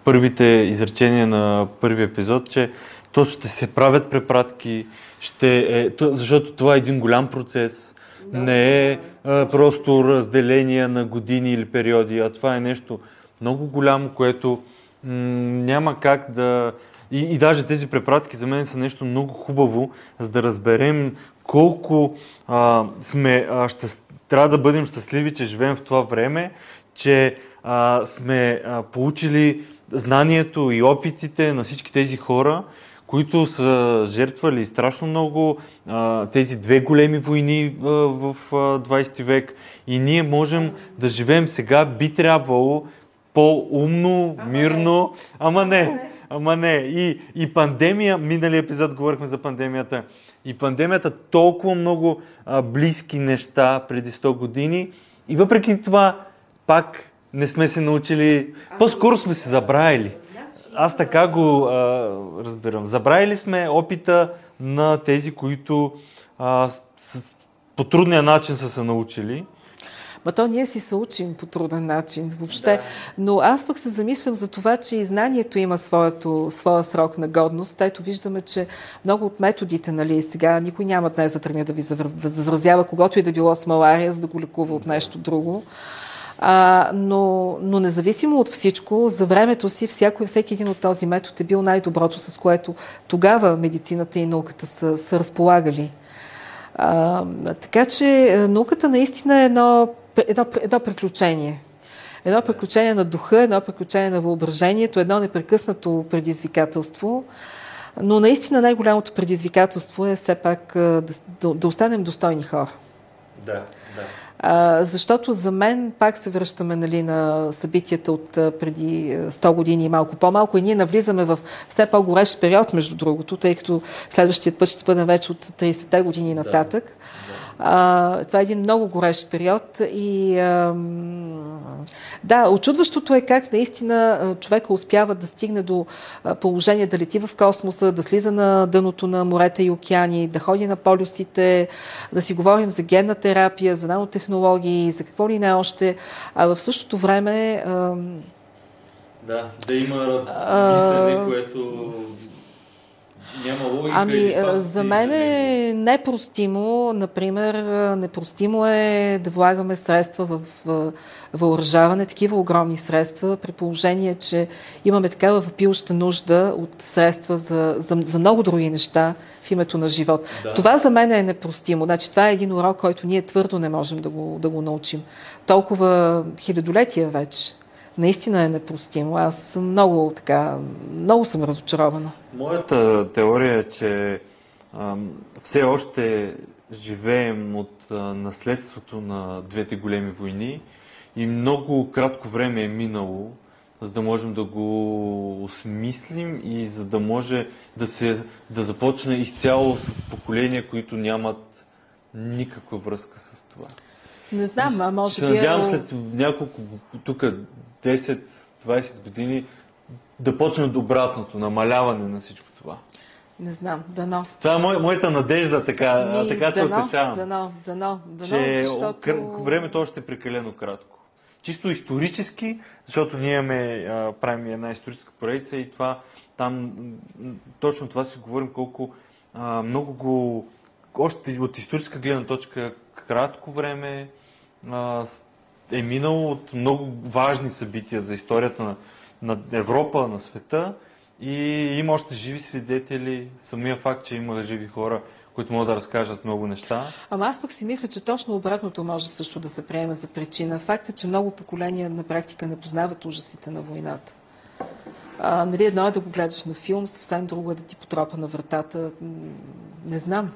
първите изречения на първи епизод, че то ще се правят препратки, ще е, то, защото това е един голям процес. Да. Не е а, просто разделение на години или периоди, а това е нещо много голямо, което няма как да... И, и даже тези препратки за мен са нещо много хубаво, за да разберем колко а, сме, а, ще, трябва да бъдем щастливи, че живеем в това време, че а, сме а, получили знанието и опитите на всички тези хора, които са жертвали страшно много а, тези две големи войни а, в а, 20 век. И ние можем да живеем сега, би трябвало по-умно, мирно, ама не, ама не. И, и пандемия, миналия епизод говорихме за пандемията, и пандемията толкова много а, близки неща преди 100 години. И въпреки това пак не сме се научили, по-скоро сме се забравили. Аз така го а, разбирам. Забравили сме опита на тези, които а, с, по трудния начин са се научили Ма то ние си се учим по труден начин въобще. Да. Но аз пък се замислям за това, че и знанието има своето, своя срок на годност. Ето виждаме, че много от методите, нали, сега никой няма днес да тръгне да ви завраз, да заразява когото и да било с малария, за да го лекува от нещо друго. А, но, но независимо от всичко, за времето си всяко и всеки един от този метод е бил най-доброто, с което тогава медицината и науката са, са разполагали. А, така че науката наистина е едно едно, едно приключение. Едно приключение на духа, едно приключение на въображението, едно непрекъснато предизвикателство. Но наистина най-голямото предизвикателство е все пак да, да, останем достойни хора. Да, да. А, защото за мен пак се връщаме нали, на събитията от преди 100 години и малко по-малко и ние навлизаме в все по-горещ период, между другото, тъй като следващия път ще бъдем вече от 30-те години нататък. Да. А, това е един много горещ период и а, да, очудващото е как наистина човека успява да стигне до положение да лети в космоса, да слиза на дъното на морета и океани, да ходи на полюсите, да си говорим за генна терапия, за нанотехнологии, за какво ли не още, а в същото време а, да, да има мислене, което. Ами, за мен е непростимо, например, непростимо е да влагаме средства в въоръжаване, такива огромни средства, при положение, че имаме такава въпилща нужда от средства за, за, за много други неща в името на живот. Да. Това за мен е непростимо. Значи, това е един урок, който ние твърдо не можем да го, да го научим. Толкова хилядолетия вече наистина е непростимо. Аз съм много така, много съм разочарована. Моята теория е, че а, все още живеем от а, наследството на двете големи войни и много кратко време е минало, за да можем да го осмислим и за да може да, се, да започне изцяло с поколения, които нямат никаква връзка с това. Не знам, а може би... Се надявам е... след няколко, тук 10-20 години да почнат обратното, намаляване на всичко това. Не знам, дано. Това е мой, моята надежда, така, Ми, така се дано, утешавам. Дано, дано, дано, че защото... времето още е прекалено кратко. чисто исторически, защото ние имаме, а, правим една историческа поредица и това там точно това си говорим колко а, много го още от историческа гледна точка кратко време а, е минало от много важни събития за историята на, на Европа, на света и има още живи свидетели. Самия факт, че има живи хора, които могат да разкажат много неща. Ама аз пък си мисля, че точно обратното може също да се приема за причина. Факта, че много поколения на практика не познават ужасите на войната. А, нали, едно е да го гледаш на филм, съвсем друго е да ти потропа на вратата. Не знам.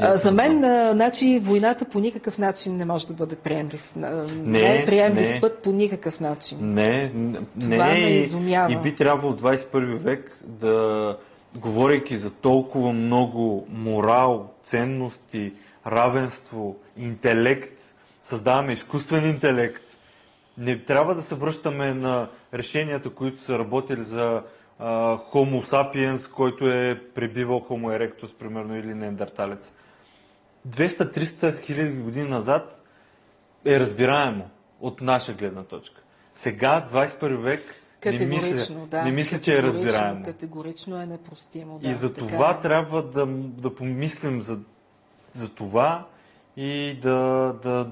А, за мен, а, значи, войната по никакъв начин не може да бъде приемлив. Не, не е приемлив не. път по никакъв начин. Не, Това не, ме изумява. И би трябвало в 21 век да, говорейки за толкова много морал, ценности, равенство, интелект, създаваме изкуствен интелект, не трябва да се връщаме на решенията, които са работили за а, Homo sapiens, който е пребивал Homo erectus, примерно, или неандерталец. 200-300 хиляди години назад е разбираемо от наша гледна точка. Сега, 21 век, не мисля, да. не мисля че е разбираемо. Категорично е непростимо. Да, и за това е. трябва да, да помислим за, за това и да, да,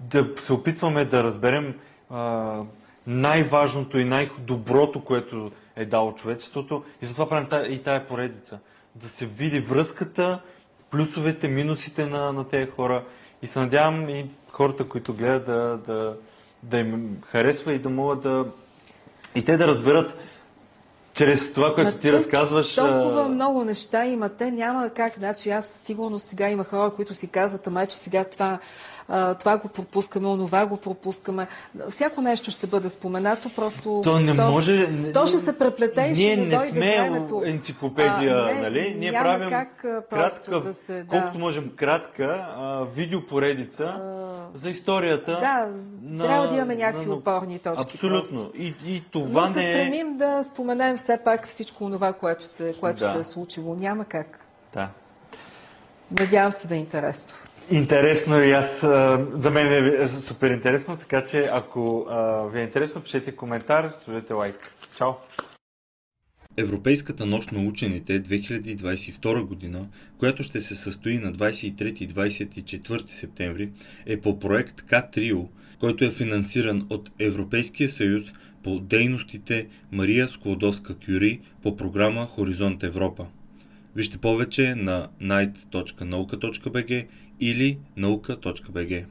да се опитваме да разберем а, най-важното и най-доброто, което е дало човечеството. И затова правим и тая поредица. Да се види връзката, плюсовете, минусите на, на тези хора. И се надявам и хората, които гледат, да, да, да им харесва и да могат да. и те да разберат чрез това, което ти разказваш. Толкова а... много неща има. Те няма как. Значи аз сигурно сега има хора, които си казват, ама ето сега това това го пропускаме, онова го пропускаме. Всяко нещо ще бъде споменато, просто... То не то, може... То ще се преплете и ще не сме времето. енциклопедия, а, не, нали? Ние правим как, кратка, да се, да. колкото можем кратка а, видеопоредица а, за историята. Да, на, трябва да имаме някакви на, опорни точки. Абсолютно. И, и това Но се не е... стремим да споменем все пак всичко това, което се, което да. се е случило. Няма как. Да. Надявам се да е интересно. Интересно и аз, за мен е супер интересно, така че ако ви е интересно, пишете коментар, сложете лайк. Чао! Европейската нощ на учените 2022 година, която ще се състои на 23 и 24 септември, е по проект К-Трио, който е финансиран от Европейския съюз по дейностите Мария Склодовска-Кюри по програма Хоризонт Европа. Вижте повече на night.nauka.bg или nauka.bg.